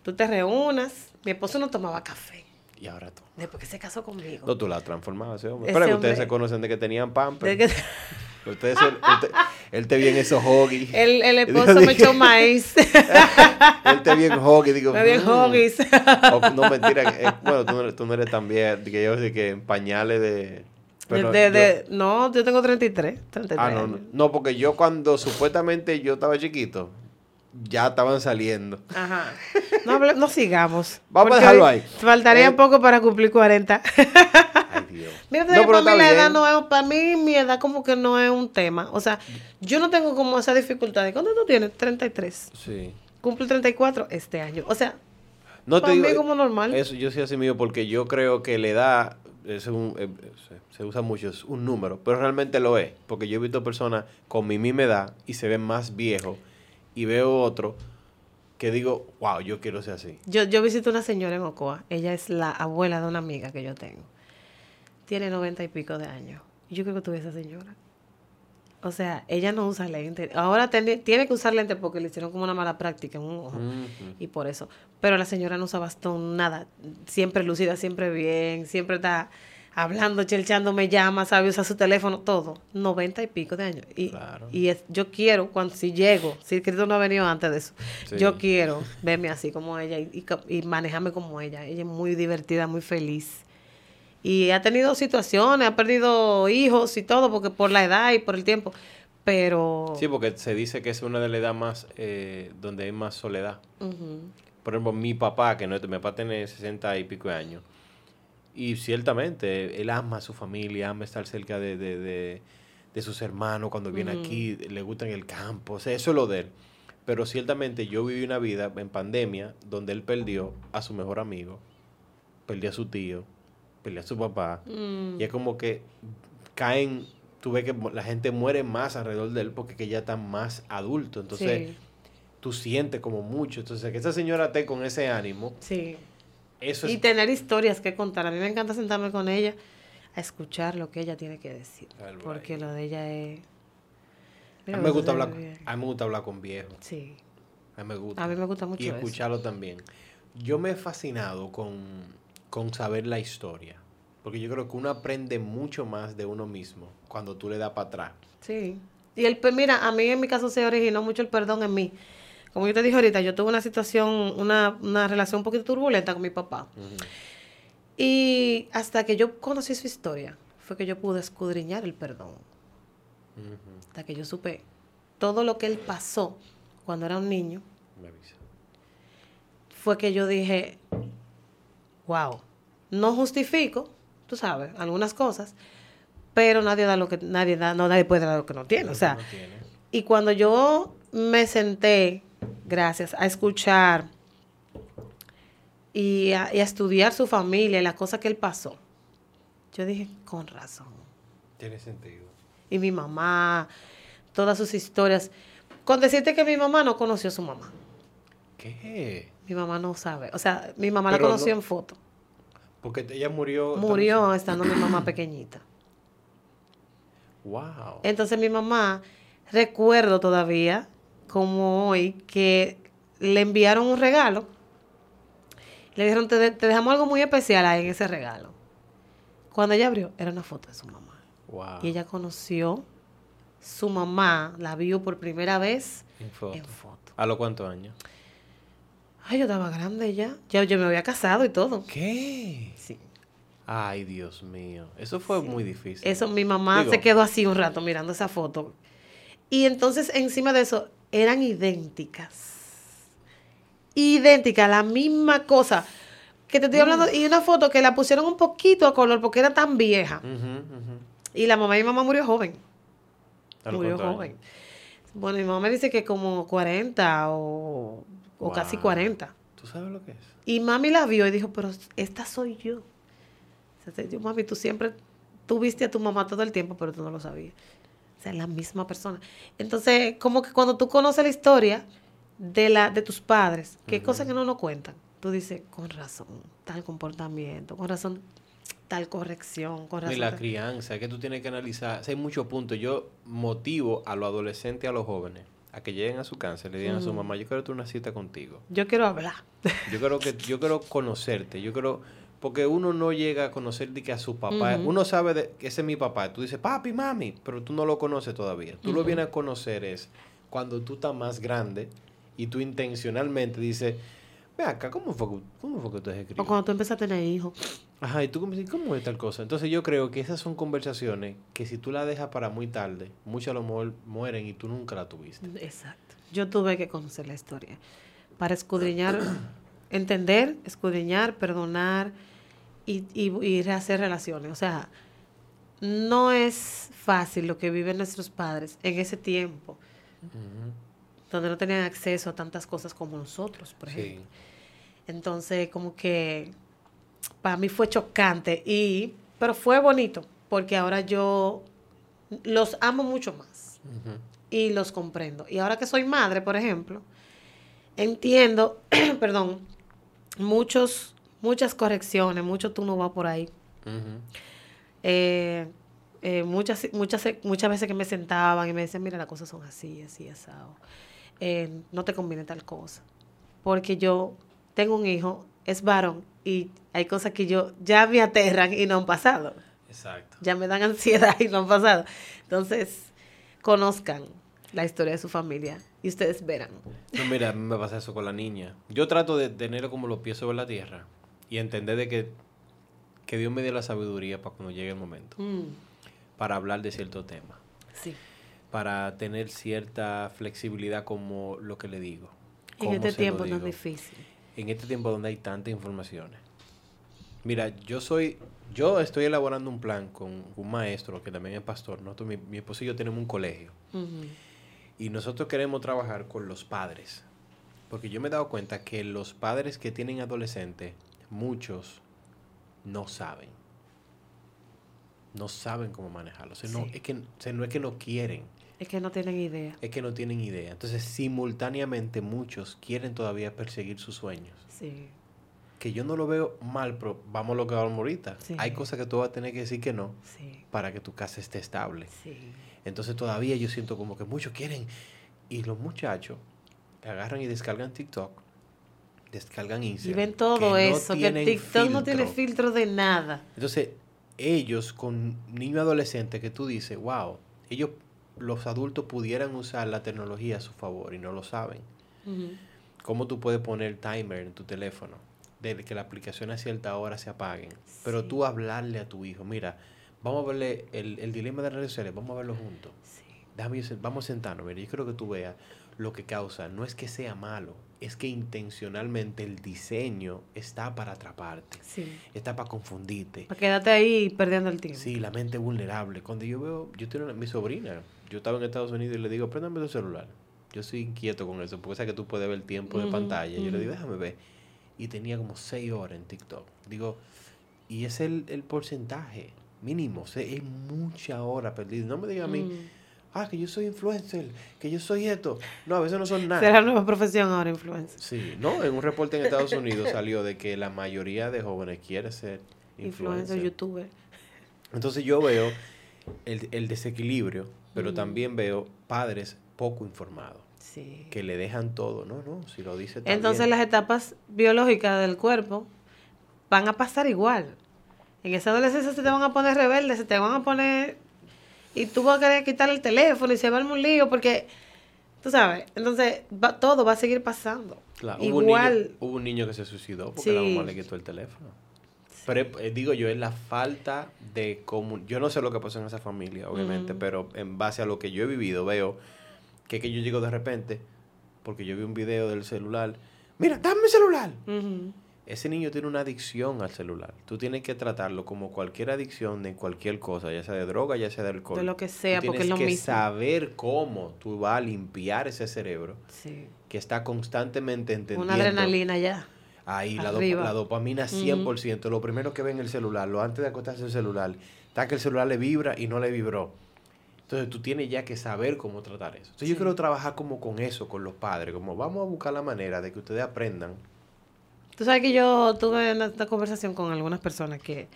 C: tú te reúnas. Mi esposo no tomaba café
B: Y ahora tú.
C: después que se casó conmigo.
B: No, tú la has transformado ese hombre.
C: Ese
B: Pero que ustedes se conocen de que tenían pan.
C: De que-
B: Ustedes, él te en esos hoggies.
C: el, el esposo
B: digo,
C: me echó maíz.
B: Él te vi en hockey. Digo,
C: me dio
B: "Mm".
C: hoggies.
B: No, mentira. eh, bueno, tú no, tú no eres tan bien. Que yo sé que en pañales de... pero
C: De- de-
B: yo-
C: no, yo tengo 33. 33
B: ah, no, no. No, porque yo cuando supuestamente yo estaba chiquito, ya estaban saliendo.
C: Ajá. No, no sigamos.
B: Vamos a dejarlo ahí.
C: Faltaría
B: Eh,
C: poco para cumplir 40.
B: Dios.
C: Mira,
B: No,
C: para mí la edad no es, para mí mi edad como que no es un tema. O sea, yo no tengo como esa dificultad de ¿cuánto tú tienes? 33.
B: Sí.
C: Cumple 34 este año. O sea,
B: No te
C: Para mí como normal.
B: Eso yo soy así mío porque yo creo que la edad es un, eh, se, se usa mucho, es un número, pero realmente lo es. Porque yo he visto personas con mi misma edad y se ven más viejos y veo otro que digo, wow, yo quiero ser así.
C: yo, yo visito una señora en Ocoa. Ella es la abuela de una amiga que yo tengo. Tiene 90 y pico de años. Yo creo que tuve esa señora. O sea, ella no usa lente. Ahora tiene, tiene que usar lente porque le hicieron como una mala práctica en un ojo. Y por eso. Pero la señora no usa bastón, nada. Siempre lucida, siempre bien, siempre está hablando, chelchando, me llama, sabe usar su teléfono, todo. 90 y pico de años. Y,
B: Claro.
C: y es, yo quiero, cuando si llego, si Cristo no ha venido antes de eso,
B: Sí.
C: yo quiero verme así como ella y, y ca- y manejarme como ella. Ella es muy divertida, muy feliz. Y ha tenido situaciones, ha perdido hijos y todo, porque por la edad y por el tiempo. Pero.
B: Sí, porque se dice que es una de las edades más, eh, donde hay más soledad. Por ejemplo, mi papá, que no es, mi papá tiene 60 y pico de años. Y ciertamente, él ama a su familia, ama estar cerca de, de, de- de sus hermanos cuando viene aquí, le gusta en el campo, o sea, eso es lo de él. Pero ciertamente yo viví una vida en pandemia donde él perdió a su mejor amigo, perdió a su tío, perdió a su papá.
C: Mm.
B: Y es como que caen, tú ves que la gente muere más alrededor de él porque que ya está más adulto. Entonces,
C: Sí,
B: tú sientes como mucho. Entonces, que esa señora esté con ese ánimo,
C: sí.
B: eso
C: Y tener historias que contar. A mí me encanta sentarme con ella a escuchar lo que ella tiene que decir. Porque lo de ella es...
B: A mí me
C: eso
B: gusta
C: ve
B: hablar,
C: bien.
B: a mí me gusta hablar con viejos.
C: Sí.
B: A mí me gusta.
C: A mí me gusta mucho
B: Y
C: eso.
B: escucharlo también. Yo me he fascinado con, con saber la historia. Porque yo creo que uno aprende mucho más de uno mismo cuando tú le das para atrás.
C: Sí. Y el, pues mira, a mí en mi caso se originó mucho el perdón en mí. Como yo te dije ahorita, yo tuve una situación, una, una relación un poquito turbulenta con mi papá. Y hasta que yo conocí su historia, fue que yo pude escudriñar el perdón. Hasta que yo supe todo lo que él pasó cuando era un niño,
B: Me avisa.
C: fue que yo dije, wow, no justifico, tú sabes, algunas cosas, pero nadie da lo que nadie da, no nadie puede dar lo que no tiene, o sea,
B: No tiene.
C: y cuando yo me senté, gracias, a escuchar y a, y a estudiar su familia y las cosas que él pasó, yo dije, con razón.
B: Tiene sentido.
C: Y mi mamá, todas sus historias. Con decirte que mi mamá no conoció a su mamá.
B: ¿Qué?
C: Mi mamá no sabe. O sea, mi mamá
B: Pero
C: la conoció
B: no-
C: en foto.
B: Porque ella murió.
C: Murió estando mi mamá pequeñita.
B: Wow.
C: Entonces mi mamá, recuerdo todavía, como hoy, que le enviaron un regalo. Le dijeron, te, de- te dejamos algo muy especial ahí en ese regalo. Cuando ella abrió, era una foto de su mamá.
B: Wow.
C: Y ella conoció su mamá, la vio por primera vez
B: En foto.
C: en foto.
B: ¿A los cuántos años?
C: Ay, yo estaba grande ya. Ya yo me había casado y todo.
B: ¿Qué?
C: Sí.
B: Ay, Dios mío. Eso fue muy difícil.
C: Eso, mi mamá
B: Digo-
C: se quedó así un rato mirando esa foto. Y entonces, encima de eso, eran idénticas. Idénticas, la misma cosa. Que te estoy hablando, y una foto que la pusieron un poquito a color porque era tan vieja. Y la mamá de mi mamá murió joven.
B: ¿A los
C: Murió joven. Bueno, mi mamá me dice que como 40 o, o casi
B: Wow.
C: 40.
B: ¿Tú sabes lo que es?
C: Y mami la vio y dijo, pero esta soy yo. O sea, yo, mami, tú siempre, tú viste a tu mamá todo el tiempo, pero tú no lo sabías. O sea, es la misma persona. Entonces, como que cuando tú conoces la historia de, la, de tus padres, que hay cosas que no nos cuentan, tú dices, con razón, tal comportamiento, con razón, tal corrección, con razón.
B: la
C: tal-".
B: crianza, que tú tienes que analizar. O sea, hay muchos puntos. Yo motivo a los adolescentes y a los jóvenes a que lleguen a su cáncer, le digan a su mamá, yo quiero tener una cita contigo.
C: Yo quiero hablar.
B: Yo quiero que yo quiero conocerte, yo quiero porque uno no llega a conocer de que a su papá, uno sabe de que ese es mi papá, tú dices, "Papi, mami", pero tú no lo conoces todavía. Tú lo vienes a conocer es cuando tú estás más grande y tú intencionalmente dices, "Ve acá, ¿cómo fue cómo fue que tú se
C: O cuando tú empiezas a tener hijos.
B: Ajá, y tú dices, ¿cómo es tal cosa? Entonces yo creo que esas son conversaciones que si tú las dejas para muy tarde, muchos a lo mejor mueren y tú nunca la tuviste.
C: Exacto. Yo tuve que conocer la historia para escudriñar, entender, escudriñar, perdonar y, y, y rehacer relaciones. O sea, no es fácil lo que viven nuestros padres en ese tiempo, donde no tenían acceso a tantas cosas como nosotros, por
B: Sí.
C: ejemplo. Entonces, como que para mí fue chocante y pero fue bonito porque ahora yo los amo mucho más y los comprendo. Y ahora que soy madre, por ejemplo, entiendo, perdón, muchos muchas correcciones, mucho tú no vas por ahí. Eh, eh, muchas, muchas, muchas veces que me sentaban y me decían, mira, las cosas son así, así, asado. Eh, no te conviene tal cosa. Porque yo tengo un hijo, es varón, y hay cosas que yo ya me aterran y no han pasado.
B: Exacto.
C: Ya me dan ansiedad y no han pasado. Entonces, conozcan la historia de su familia y ustedes verán.
B: No, mira, a mí me pasa eso con la niña. Yo trato de tener como los pies sobre la tierra y entender de que, que Dios me dé la sabiduría para cuando llegue el momento,
C: Mm,
B: para hablar de cierto tema,
C: sí.
B: Para tener cierta flexibilidad como lo que le digo.
C: En este tiempo tan difícil.
B: En este tiempo donde hay tantas informaciones. Mira, yo soy, yo estoy elaborando un plan con un maestro que también es pastor. Nosotros, mi, mi esposo y yo tenemos un colegio. Y nosotros queremos trabajar con los padres. Porque yo me he dado cuenta que los padres que tienen adolescentes, muchos no saben. No saben cómo manejarlo. O sea, no,
C: Sí.
B: es que, o sea, no es que no quieren,
C: Es que no tienen idea.
B: es que no tienen idea. Entonces, simultáneamente muchos quieren todavía perseguir sus sueños.
C: Sí.
B: Que yo no lo veo mal, pero vamos a lo que vamos ahorita.
C: Sí.
B: Hay cosas que tú vas a tener que decir que no
C: Sí.
B: para que tu casa esté estable.
C: Sí.
B: Entonces todavía yo siento como que muchos quieren. Y los muchachos agarran y descargan TikTok, descargan
C: Y
B: Instagram.
C: ven todo
B: que no
C: eso, que TikTok no tiene
B: filtro.
C: filtro de nada.
B: Entonces, ellos con niños adolescentes que tú dices, wow, ellos, los adultos pudieran usar la tecnología a su favor y no lo saben.
C: Ujú.
B: ¿Cómo tú puedes poner timer en tu teléfono? De que la aplicación a cierta hora se apaguen. Pero tú hablarle a tu hijo, mira, vamos a verle el, el dilema de las redes sociales, vamos a verlo juntos.
C: Sí.
B: Déjame vamos a sentarnos, mira, yo creo que tú veas lo que causa, no es que sea malo, es que intencionalmente el diseño está para atraparte,
C: Sí.
B: está para confundirte.
C: Para quedarte ahí perdiendo el tiempo.
B: Sí, la mente vulnerable. Cuando yo veo, yo tengo una- mi sobrina, yo estaba en Estados Unidos y le digo, préndame tu celular. Yo soy inquieto con eso, porque sabes que tú puedes ver el tiempo de pantalla. Yo le digo, déjame ver. Y tenía como seis horas en TikTok. Digo, y es el, el porcentaje mínimo, o sea, es mucha hora perdida. No me digan a mí,
C: Mm.
B: ah, que yo soy influencer, que yo soy esto. No, a veces no son nada.
C: Será la nueva profesión ahora, influencer.
B: Sí, no, en un reporte en Estados Unidos salió de que la mayoría de jóvenes quiere ser
C: Influencer,
B: influencer.
C: youtuber.
B: Entonces yo veo el, el desequilibrio, pero
C: Ujú.
B: también veo padres poco informados,
C: Sí.
B: que le dejan todo. No, no, si lo dice está
C: Entonces las etapas biológicas del cuerpo van a pasar igual. En esa adolescencia se te van a poner rebeldes, se te van a poner... Y tú vas a querer quitar el teléfono y se va a un lío porque... Tú sabes, entonces va- todo va a seguir pasando.
B: Claro, hubo, un
C: igual...
B: niño, hubo un niño que se suicidó porque la
C: Sí.
B: mamá le quitó el teléfono. Pero eh, digo yo, es la falta de comun... Yo no sé lo que pasó en esa familia, obviamente, pero en base a lo que yo he vivido, veo que, que yo llego de repente, porque yo vi un video del celular, mira, dame mi celular. Ese niño tiene una adicción al celular. Tú tienes que tratarlo como cualquier adicción de cualquier cosa, ya sea de droga, ya sea de alcohol.
C: De lo que sea,
B: Tú
C: porque
B: tienes
C: es lo
B: que
C: mismo.
B: saber cómo tú vas a limpiar ese cerebro
C: Sí.
B: que está constantemente entendiendo.
C: Una adrenalina ya.
B: Ahí, la, la dopamina 100%. Lo primero que ve en el celular, lo antes de acostarse el celular, está que el celular le vibra y no le vibró. Entonces tú tienes ya que saber cómo tratar eso. Entonces yo quiero trabajar como con eso, con los padres, como vamos a buscar la manera de que ustedes aprendan.
C: Tú sabes que yo tuve una, una conversación con algunas personas que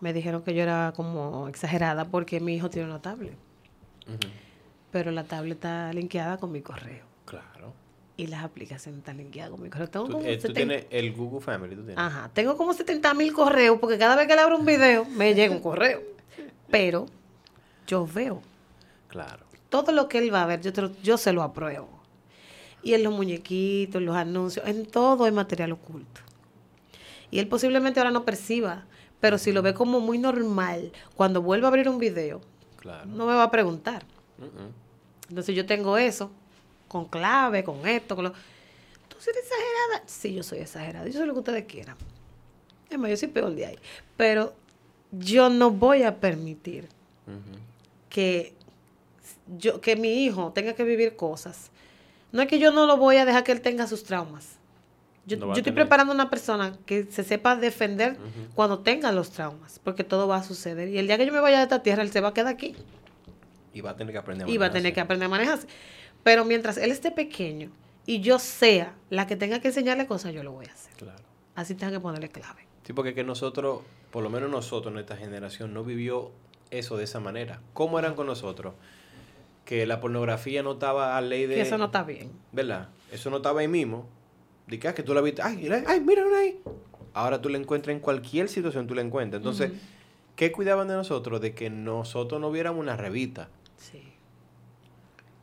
C: me dijeron que yo era como exagerada porque mi hijo tiene una tablet. Pero la tablet está linkeada con mi correo.
B: Claro.
C: Y las aplicaciones están linkeadas con mi correo. Tengo
B: Tú,
C: como,
B: eh, tú
C: 70
B: tienes el Google Family, tú tienes.
C: Ajá, tengo como 70 mil correos porque cada vez que le abro un video me llega un correo. Pero yo veo
B: Claro.
C: todo lo que él va a ver, yo, te lo- yo se lo apruebo. Y en los muñequitos, en los anuncios, en todo hay material oculto. Y él posiblemente ahora no perciba, pero si lo ve como muy normal, cuando vuelva a abrir un video,
B: Claro.
C: no me va a preguntar. Entonces yo tengo eso, con clave, con esto, con lo... ¿Tú eres exagerada? Sí, yo soy exagerada. Yo soy lo que ustedes quieran. Es más, yo soy peor de ahí. Pero yo no voy a permitir que yo que mi hijo tenga que vivir cosas. No es que yo no lo voy a dejar que él tenga sus traumas. Yo,
B: No va a
C: yo estoy
B: tener.
C: preparando una persona que se sepa defender cuando tenga los traumas, porque todo va a suceder. Y el día que yo me vaya de esta tierra, él se va a quedar aquí
B: Y va a tener que aprender
C: y va a tener
B: manejarse.
C: que aprender a manejarse. Pero mientras él esté pequeño y yo sea la que tenga que enseñarle cosas, yo lo voy a hacer.
B: Claro.
C: Así tenga que ponerle clave.
B: Sí, porque que nosotros, por lo menos nosotros, nuestra generación, no vivió eso de esa manera. ¿Cómo eran con nosotros? Que la pornografía no estaba a ley de...
C: Que eso no está bien.
B: ¿Verdad? Eso no estaba ahí mismo. Que, ah, que tú la viste. Ay, mira, ay, mira una ahí. Ahora tú la encuentras en cualquier situación, tú la encuentras. Entonces. ¿qué cuidaban de nosotros? De que nosotros no viéramos una revista.
C: Sí.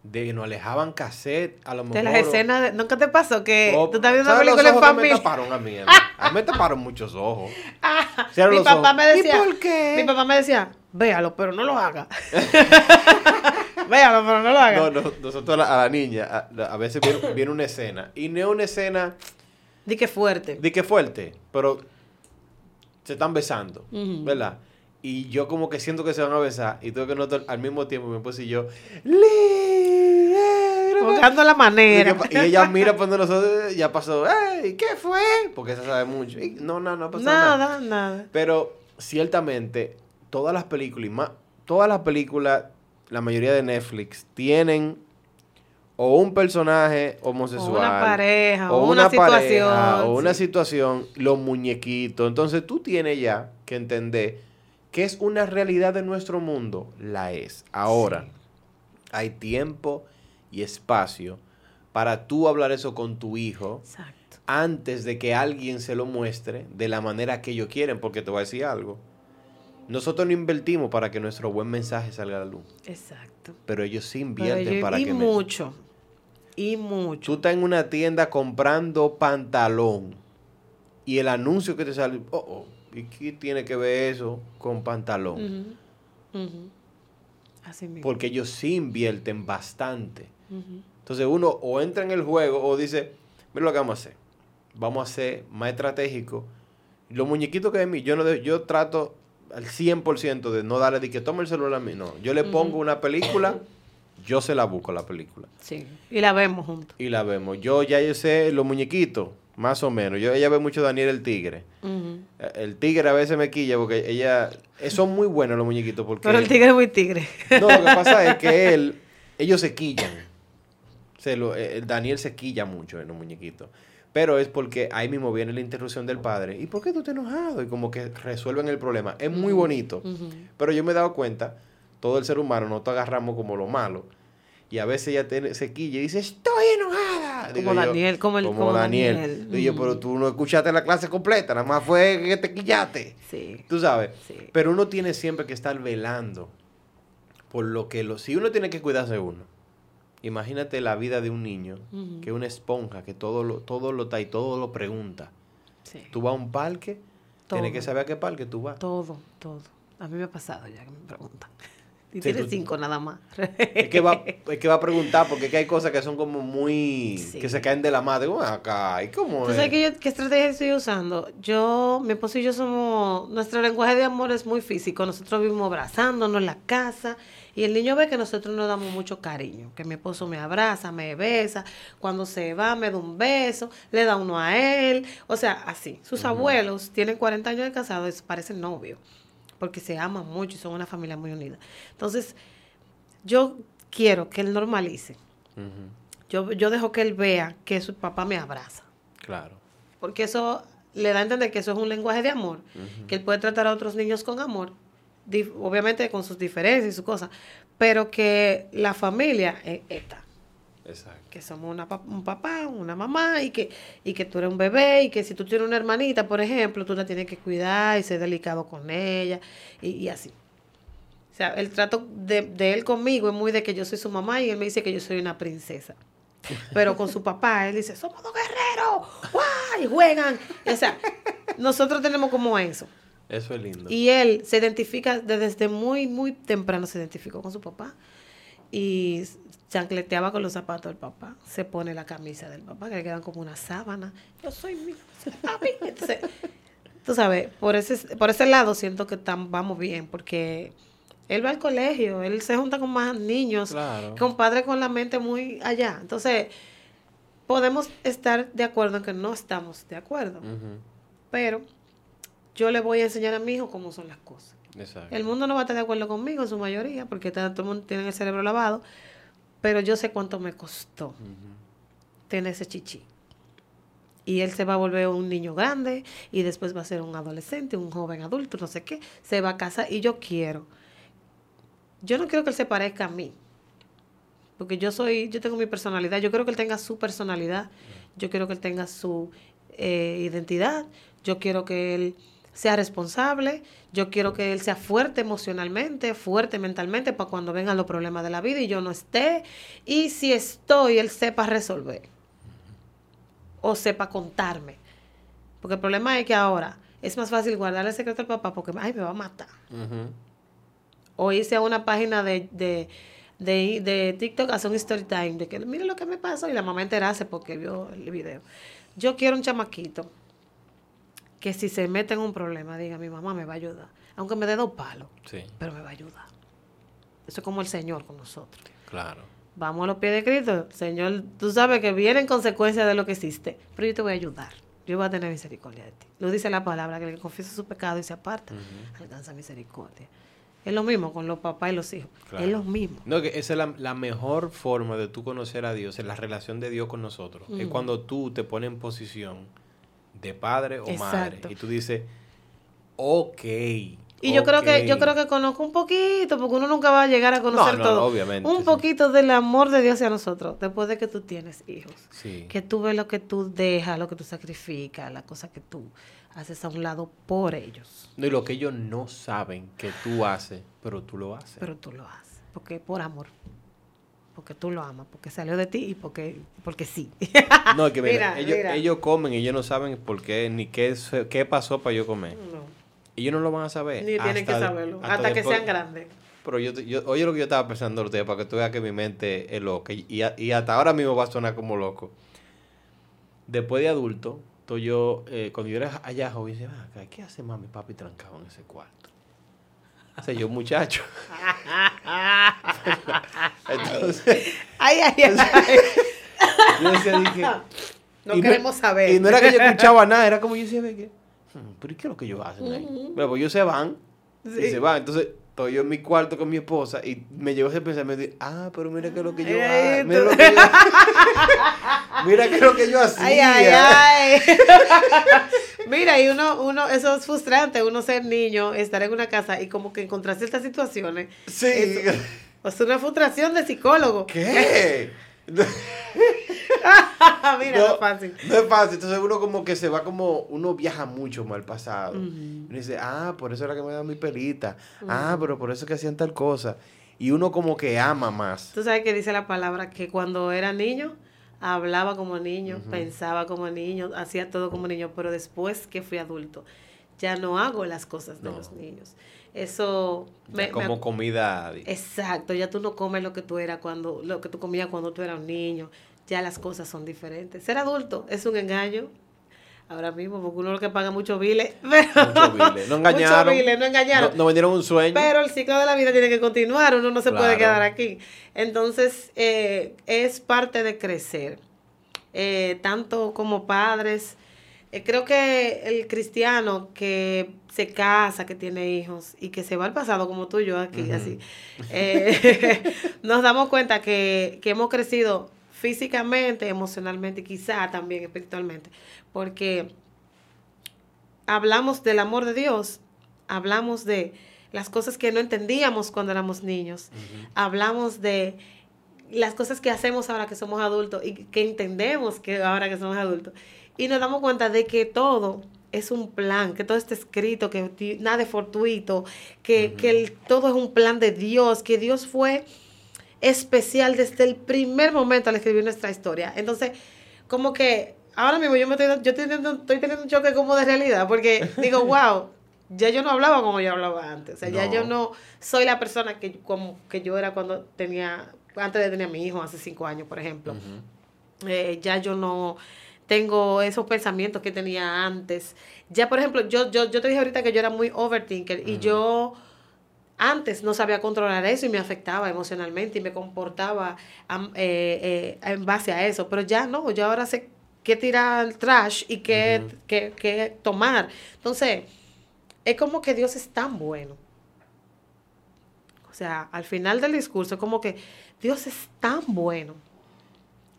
B: De que nos alejaban cassette, a lo mejor.
C: De las escenas, de- ¿nunca te pasó que
B: o-
C: tú estás viendo una
B: ¿sabes los
C: película en
B: que me
C: familia?
B: taparon a mí? a mí? A mí me taparon muchos ojos. Cierra
C: mi papá
B: ojos.
C: me decía,
B: ¿Y por qué?
C: Mi papá me decía, véalo, pero no lo haga. véalo, pero no lo haga.
B: No, no, nosotros a la, a la niña, a, a veces viene, viene una escena. Y no es una escena
C: Di que fuerte.
B: de que fuerte, pero se están besando,
C: Ujú.
B: ¿verdad? Y yo como que siento que se van a besar y tengo que notar al mismo tiempo mi esposa y yo, "Libre".
C: Buscando la
B: Y,
C: manera.
B: que- y ella mira donde nosotros, ya pasó, ¡Ey! ¿Qué fue? Porque ella sabe mucho. Y no, no, no pasó nada.
C: Nada, nada.
B: Pero ciertamente, todas las películas, y más, todas las películas, la mayoría de Netflix, tienen o un personaje homosexual.
C: O una pareja, o una
B: pareja,
C: situación,
B: o una situación, los muñequitos. Entonces tú tienes ya que entender que es una realidad de nuestro mundo. La es. Ahora,
C: Sí.
B: hay tiempo y espacio para tú hablar eso con tu hijo
C: Exacto.
B: antes de que alguien se lo muestre de la manera que ellos quieren, porque te voy a decir algo. Nosotros no invertimos para que nuestro buen mensaje salga a la luz,
C: Exacto.
B: pero ellos sí invierten para
C: y
B: que... me-
C: mucho. Y mucho.
B: Tú estás en una tienda comprando pantalón y el anuncio que te sale, oh, oh, ¿y qué tiene que ver eso con pantalón?
C: Así mismo.
B: Porque ellos sí invierten bastante. Entonces uno o entra en el juego o dice, mira lo que vamos a hacer. Vamos a ser más estratégico. Los muñequitos que hay en mí, yo, no de- yo trato al 100% de no darle de que tome el celular a mí. No, yo le pongo una película, yo se la busco la película.
C: Sí. Y la vemos juntos.
B: Y la vemos. Yo ya yo sé los muñequitos, más o menos. Yo, ella ve mucho Daniel el Tigre. Eh, El tigre a veces me quilla porque ella... eh, Son muy buenos los muñequitos porque...
C: Pero el tigre es muy tigre.
B: No, lo que pasa es que él, ellos se quillan. Se lo- eh, el Daniel se quilla mucho en los muñequitos. Pero es porque ahí mismo viene la interrupción del padre. ¿Y por qué tú estás enojado? Y como que resuelven el problema. Es muy bonito. Pero yo me he dado cuenta, todo el ser humano no te agarramos como lo malo. Y a veces ella tiene, se quilla y dice, estoy enojada.
C: Como Daniel, como el- como
B: Daniel.
C: Daniel.
B: Digo
C: Mm.
B: pero tú no escuchaste la clase completa, nada más fue que te quillaste.
C: Sí.
B: Tú sabes.
C: Sí.
B: Pero uno tiene siempre que estar velando por lo que lo... Si uno tiene que cuidarse uno, imagínate la vida de un niño, que es una esponja, que todo lo, todo lo está y todo lo pregunta.
C: Sí.
B: Tú vas a un parque, tienes
C: Todo.
B: que saber a qué parque tú vas.
C: Todo, todo. A mí me ha pasado ya que me preguntan. Y
B: Sí,
C: tiene
B: tú-
C: cinco nada más.
B: Es que, va, es que va a preguntar porque es que hay cosas que son como muy...
C: Sí.
B: que se caen de la madre. Bueno, acá, ¿y cómo
C: ¿Tú
B: es?
C: sabes que yo, qué estrategia estoy usando? Yo, mi esposo y yo somos, nuestro lenguaje de amor es muy físico. Nosotros vivimos abrazándonos en la casa y el niño ve que nosotros nos damos mucho cariño. Que mi esposo me abraza, me besa, cuando se va me da un beso, le da uno a él. O sea, así. Sus abuelos tienen 40 años de casados, parecen novios, porque se aman mucho y son una familia muy unida. Entonces, yo quiero que él normalice. Yo, yo dejo que él vea que su papá me abraza.
B: Claro.
C: Porque eso le da a entender que eso es un lenguaje de amor, que él puede tratar a otros niños con amor, obviamente con sus diferencias y sus cosas, pero que la familia es esta,
B: Exacto.
C: que somos una, un papá, una mamá, y que, y que tú eres un bebé, y que si tú tienes una hermanita, por ejemplo, tú la tienes que cuidar y ser delicado con ella, y, y así. O sea, el trato de, de él conmigo es muy de que yo soy su mamá y él me dice que yo soy una princesa. Pero con su papá, él dice, somos dos guerreros, ¡guau! Y juegan. O sea, nosotros tenemos como eso.
B: Eso es lindo.
C: Y él se identifica, de- desde muy, muy temprano se identificó con su papá. Y chancleteaba con los zapatos del papá. Se pone la camisa del papá, que le quedan como una sábana. Yo soy mi papi. Entonces, tú sabes, por ese, por ese lado siento que tam- vamos bien, porque él va al colegio, él se junta con más niños,
B: Claro.
C: con padres con la mente muy allá. Entonces, podemos estar de acuerdo en que no estamos de acuerdo, pero yo le voy a enseñar a mi hijo cómo son las cosas.
B: Exacto.
C: El mundo no va a estar de acuerdo conmigo en su mayoría, porque todo el mundo tiene el cerebro lavado, pero yo sé cuánto me costó tener ese chichi. Y él se va a volver un niño grande y después va a ser un adolescente, un joven adulto, no sé qué, se va a casar y yo quiero. Yo no quiero que él se parezca a mí. Porque yo soy, yo tengo mi personalidad, yo quiero que él tenga su personalidad, yo quiero que él tenga su eh, identidad, yo quiero que él sea responsable, yo quiero que él sea fuerte emocionalmente, fuerte mentalmente para cuando vengan los problemas de la vida y yo no esté. Y si estoy, él sepa resolver o sepa contarme. Porque el problema es que ahora es más fácil guardar el secreto al papá porque, ay, me va a matar. O irse a una página de, de, de, de TikTok, hacer un story time, de que mire lo que me pasó y la mamá enterarse porque vio el video. Yo quiero un chamaquito que si se mete en un problema, diga, mi mamá me va a ayudar. Aunque me dé dos palos,
B: Sí,
C: pero me va a ayudar. Eso es como el Señor con nosotros.
B: claro.
C: Vamos a los pies de Cristo. Señor, tú sabes que vienen consecuencias de lo que hiciste, pero yo te voy a ayudar. Yo voy a tener misericordia de ti. Lo dice la palabra, que el que confiesa su pecado y se aparta, alcanza misericordia. Es lo mismo con los papás y los hijos.
B: Claro.
C: Es lo mismo.
B: No, que esa es la, la mejor forma de tú conocer a Dios, es la relación de Dios con nosotros. Es cuando tú te pones en posición de padre o madre y tú dices, ok.
C: Y yo creo que yo
B: ok".
C: creo que conozco un poquito, porque uno nunca va a llegar a conocer
B: no,
C: todo.
B: obviamente,
C: un
B: sí.
C: poquito del amor de Dios hacia nosotros, después de que tú tienes hijos.
B: Sí.
C: Que tú ves lo que tú dejas, lo que tú sacrificas, las cosas que tú haces a un lado por ellos.
B: No, y lo que ellos no saben que tú haces, pero tú lo haces.
C: Pero tú lo haces, porque por amor. Porque tú lo amas, porque salió de ti y porque, porque sí.
B: No, es que mira,
C: Mira,
B: ellos,
C: mira.
B: ellos comen y ellos no saben por qué, ni qué, qué pasó para yo comer.
C: No.
B: Ellos no lo van a saber.
C: Ni tienen que
B: hasta-
C: saberlo. Hasta, que
B: después-
C: sean grandes.
B: Pero yo, yo, oye lo que yo estaba pensando ahorita para que tú veas que mi mente es loca. Y, y, a- y hasta ahora mismo va a sonar como loco. Después de adulto, yo, eh, cuando yo era allá joven, dice, "Ven acá, ¿qué hace mami papi trancado en ese cuarto? O sea, yo muchacho. Entonces,
C: Ay, ay, ay.
B: yo decía, dije,
C: No queremos saber.
B: Y no era que yo escuchaba nada, era como yo decía, que, "Hmm, pero ¿y qué es lo que ellos hacen ahí? Bueno, pues ellos se van, y se van. Entonces, estoy yo en mi cuarto con mi esposa y me llegó ese pensamiento, de, ah, pero mira qué es lo que yo hago. Mira, lo que yo, mira qué es lo que yo hacía.
C: Ay, ay, ay. Mira, y uno, uno, eso es frustrante, uno ser niño, estar en una casa y como que encontrar ciertas situaciones.
B: Sí.
C: Eso- Es una frustración de psicólogo.
B: ¿Qué?
C: Mira,
B: no,
C: no es fácil.
B: no es fácil. Entonces uno como que se va como, uno viaja mucho mal pasado. Uno dice, ah, por eso era que me daban mi pelita. Ah, pero por eso es que hacían tal cosa. Y uno como que ama más.
C: Tú sabes que dice la palabra que cuando era niño, hablaba como niño, pensaba como niño, hacía todo como niño, pero después que fui adulto, ya no hago las cosas de
B: No.
C: los niños. Eso
B: Ya
C: me- me-
B: como comida.
C: Exacto, ya tú no comes lo que tú eras cuando, lo que tú comías cuando tú eras un niño, ya las cosas son diferentes. Ser adulto es un engaño. Ahora mismo, porque uno lo que paga mucho biles. pero-
B: Mucho bile. No engañaron.
C: Mucho biles, no engañaron.
B: No, no vendieron un sueño.
C: Pero el ciclo de la vida tiene que continuar, uno no se puede quedar aquí. Entonces, eh, es parte de crecer, eh, tanto como padres. Eh, creo que el cristiano que se casa, que tiene hijos y que se va al pasado como tú y yo aquí, así, nos damos cuenta que, que hemos crecido físicamente, emocionalmente y quizá también espiritualmente, porque hablamos del amor de Dios, hablamos de las cosas que no entendíamos cuando éramos niños, hablamos de las cosas que hacemos ahora que somos adultos y que entendemos que ahora que somos adultos. Y nos damos cuenta de que todo es un plan, que todo está escrito, que nada es fortuito, que, que el- todo es un plan de Dios, que Dios fue especial desde el primer momento al escribir nuestra historia. Entonces, como que ahora mismo yo me estoy, yo estoy teniendo, estoy teniendo un choque como de realidad, porque digo, wow, ya yo no hablaba como yo hablaba antes. O sea, ya yo no soy la persona que, como, que yo era cuando tenía, antes de tener a mi hijo, hace cinco años, por ejemplo. Eh, ya yo no tengo esos pensamientos que tenía antes. Ya, por ejemplo, yo, yo, yo te dije ahorita que yo era muy overthinker y yo antes no sabía controlar eso y me afectaba emocionalmente y me comportaba eh, eh, en base a eso. Pero ya no, yo ahora sé qué tirar al trash y qué, qué- qué tomar. Entonces, es como que Dios es tan bueno. O sea, al final del discurso, es como que Dios es tan bueno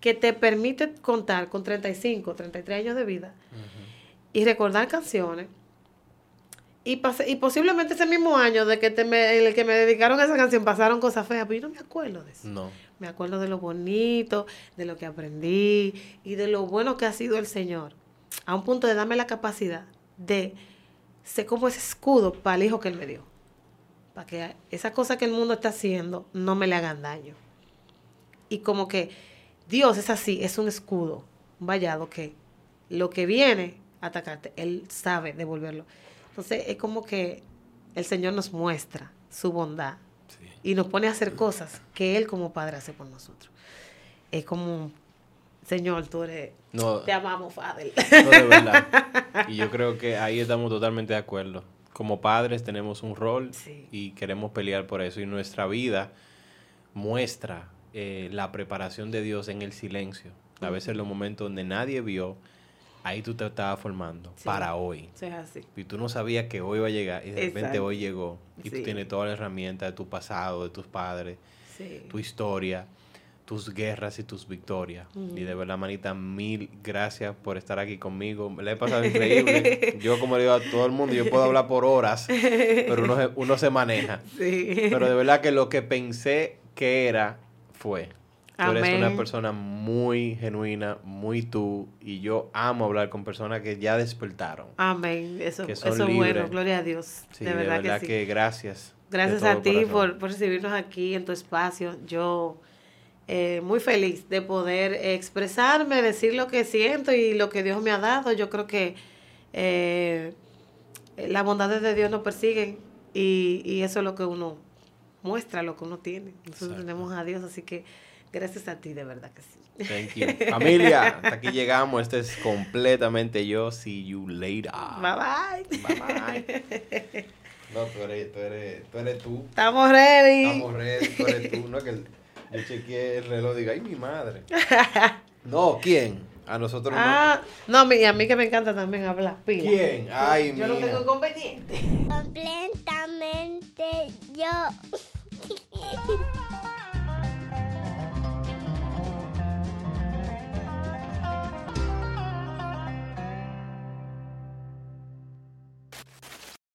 C: que te permite contar con 35, 33 años de vida y recordar canciones. Y, pas- y posiblemente ese mismo año de que te me, en el que me dedicaron a esa canción pasaron cosas feas, pero yo no me acuerdo de eso.
B: No.
C: Me acuerdo de lo bonito, de lo que aprendí y de lo bueno que ha sido el Señor. A un punto de darme la capacidad de ser como ese escudo para el hijo que Él me dio. Para que esa cosa que el mundo está haciendo no me le hagan daño. Y como que Dios es así, es un escudo, un vallado que lo que viene a atacarte, Él sabe devolverlo. Entonces es como que el Señor nos muestra su bondad
B: Sí.
C: y nos pone a hacer cosas que Él como Padre hace por nosotros. Es como, Señor, tú eres,
B: No,
C: te amamos, Padre.
B: no, de verdad. Y yo creo que ahí estamos totalmente de acuerdo. Como padres tenemos un rol
C: Sí.
B: y queremos pelear por eso. Y nuestra vida muestra eh, la preparación de Dios en el silencio. A veces en los momentos donde nadie vio, ahí tú te estabas formando
C: Sí.
B: para hoy.
C: Eso es así.
B: Y tú no sabías que hoy iba a llegar y de repente hoy llegó. Y
C: Sí.
B: tú tienes toda la herramienta de tu pasado, de tus padres,
C: Sí.
B: tu historia, tus guerras y tus victorias. Y de verdad, manita, mil gracias por estar aquí conmigo. Me la he pasado increíble. yo, como le digo a todo el mundo, yo puedo hablar por horas, pero uno se, uno se maneja.
C: Sí.
B: Pero de verdad que lo que pensé que era, fue. Tú eres una persona muy genuina, muy tú, y yo amo hablar con personas que ya despertaron.
C: Amén. Eso,
B: que
C: eso
B: son
C: es bueno. Gloria a Dios.
B: Sí,
C: de verdad, que,
B: gracias.
C: Gracias a ti por, por recibirnos aquí en tu espacio. Yo eh, muy feliz de poder expresarme, decir lo que siento y lo que Dios me ha dado. Yo creo que eh, eh, las bondades de Dios nos persiguen y, y eso es lo que uno muestra, lo que uno tiene. Nosotros
B: Exacto.
C: tenemos a Dios, así que gracias a ti, de verdad que sí.
B: Thank you. Familia, hasta aquí llegamos. Este es completamente yo. See you later.
C: Bye bye.
B: Bye bye. No, tú eres tú. Eres, tú, eres tú.
C: Estamos ready.
B: Estamos ready, tú eres tú. No, que el- yo chequeé el reloj y digo, ay, mi madre. No, ¿quién? A nosotros
C: Ah, no, mi- y a mí que me encanta también hablar.
B: no.
C: Pila.
B: ¿Quién? Ay,
C: Yo no
B: mía.
C: tengo inconveniente.
A: Completamente yo.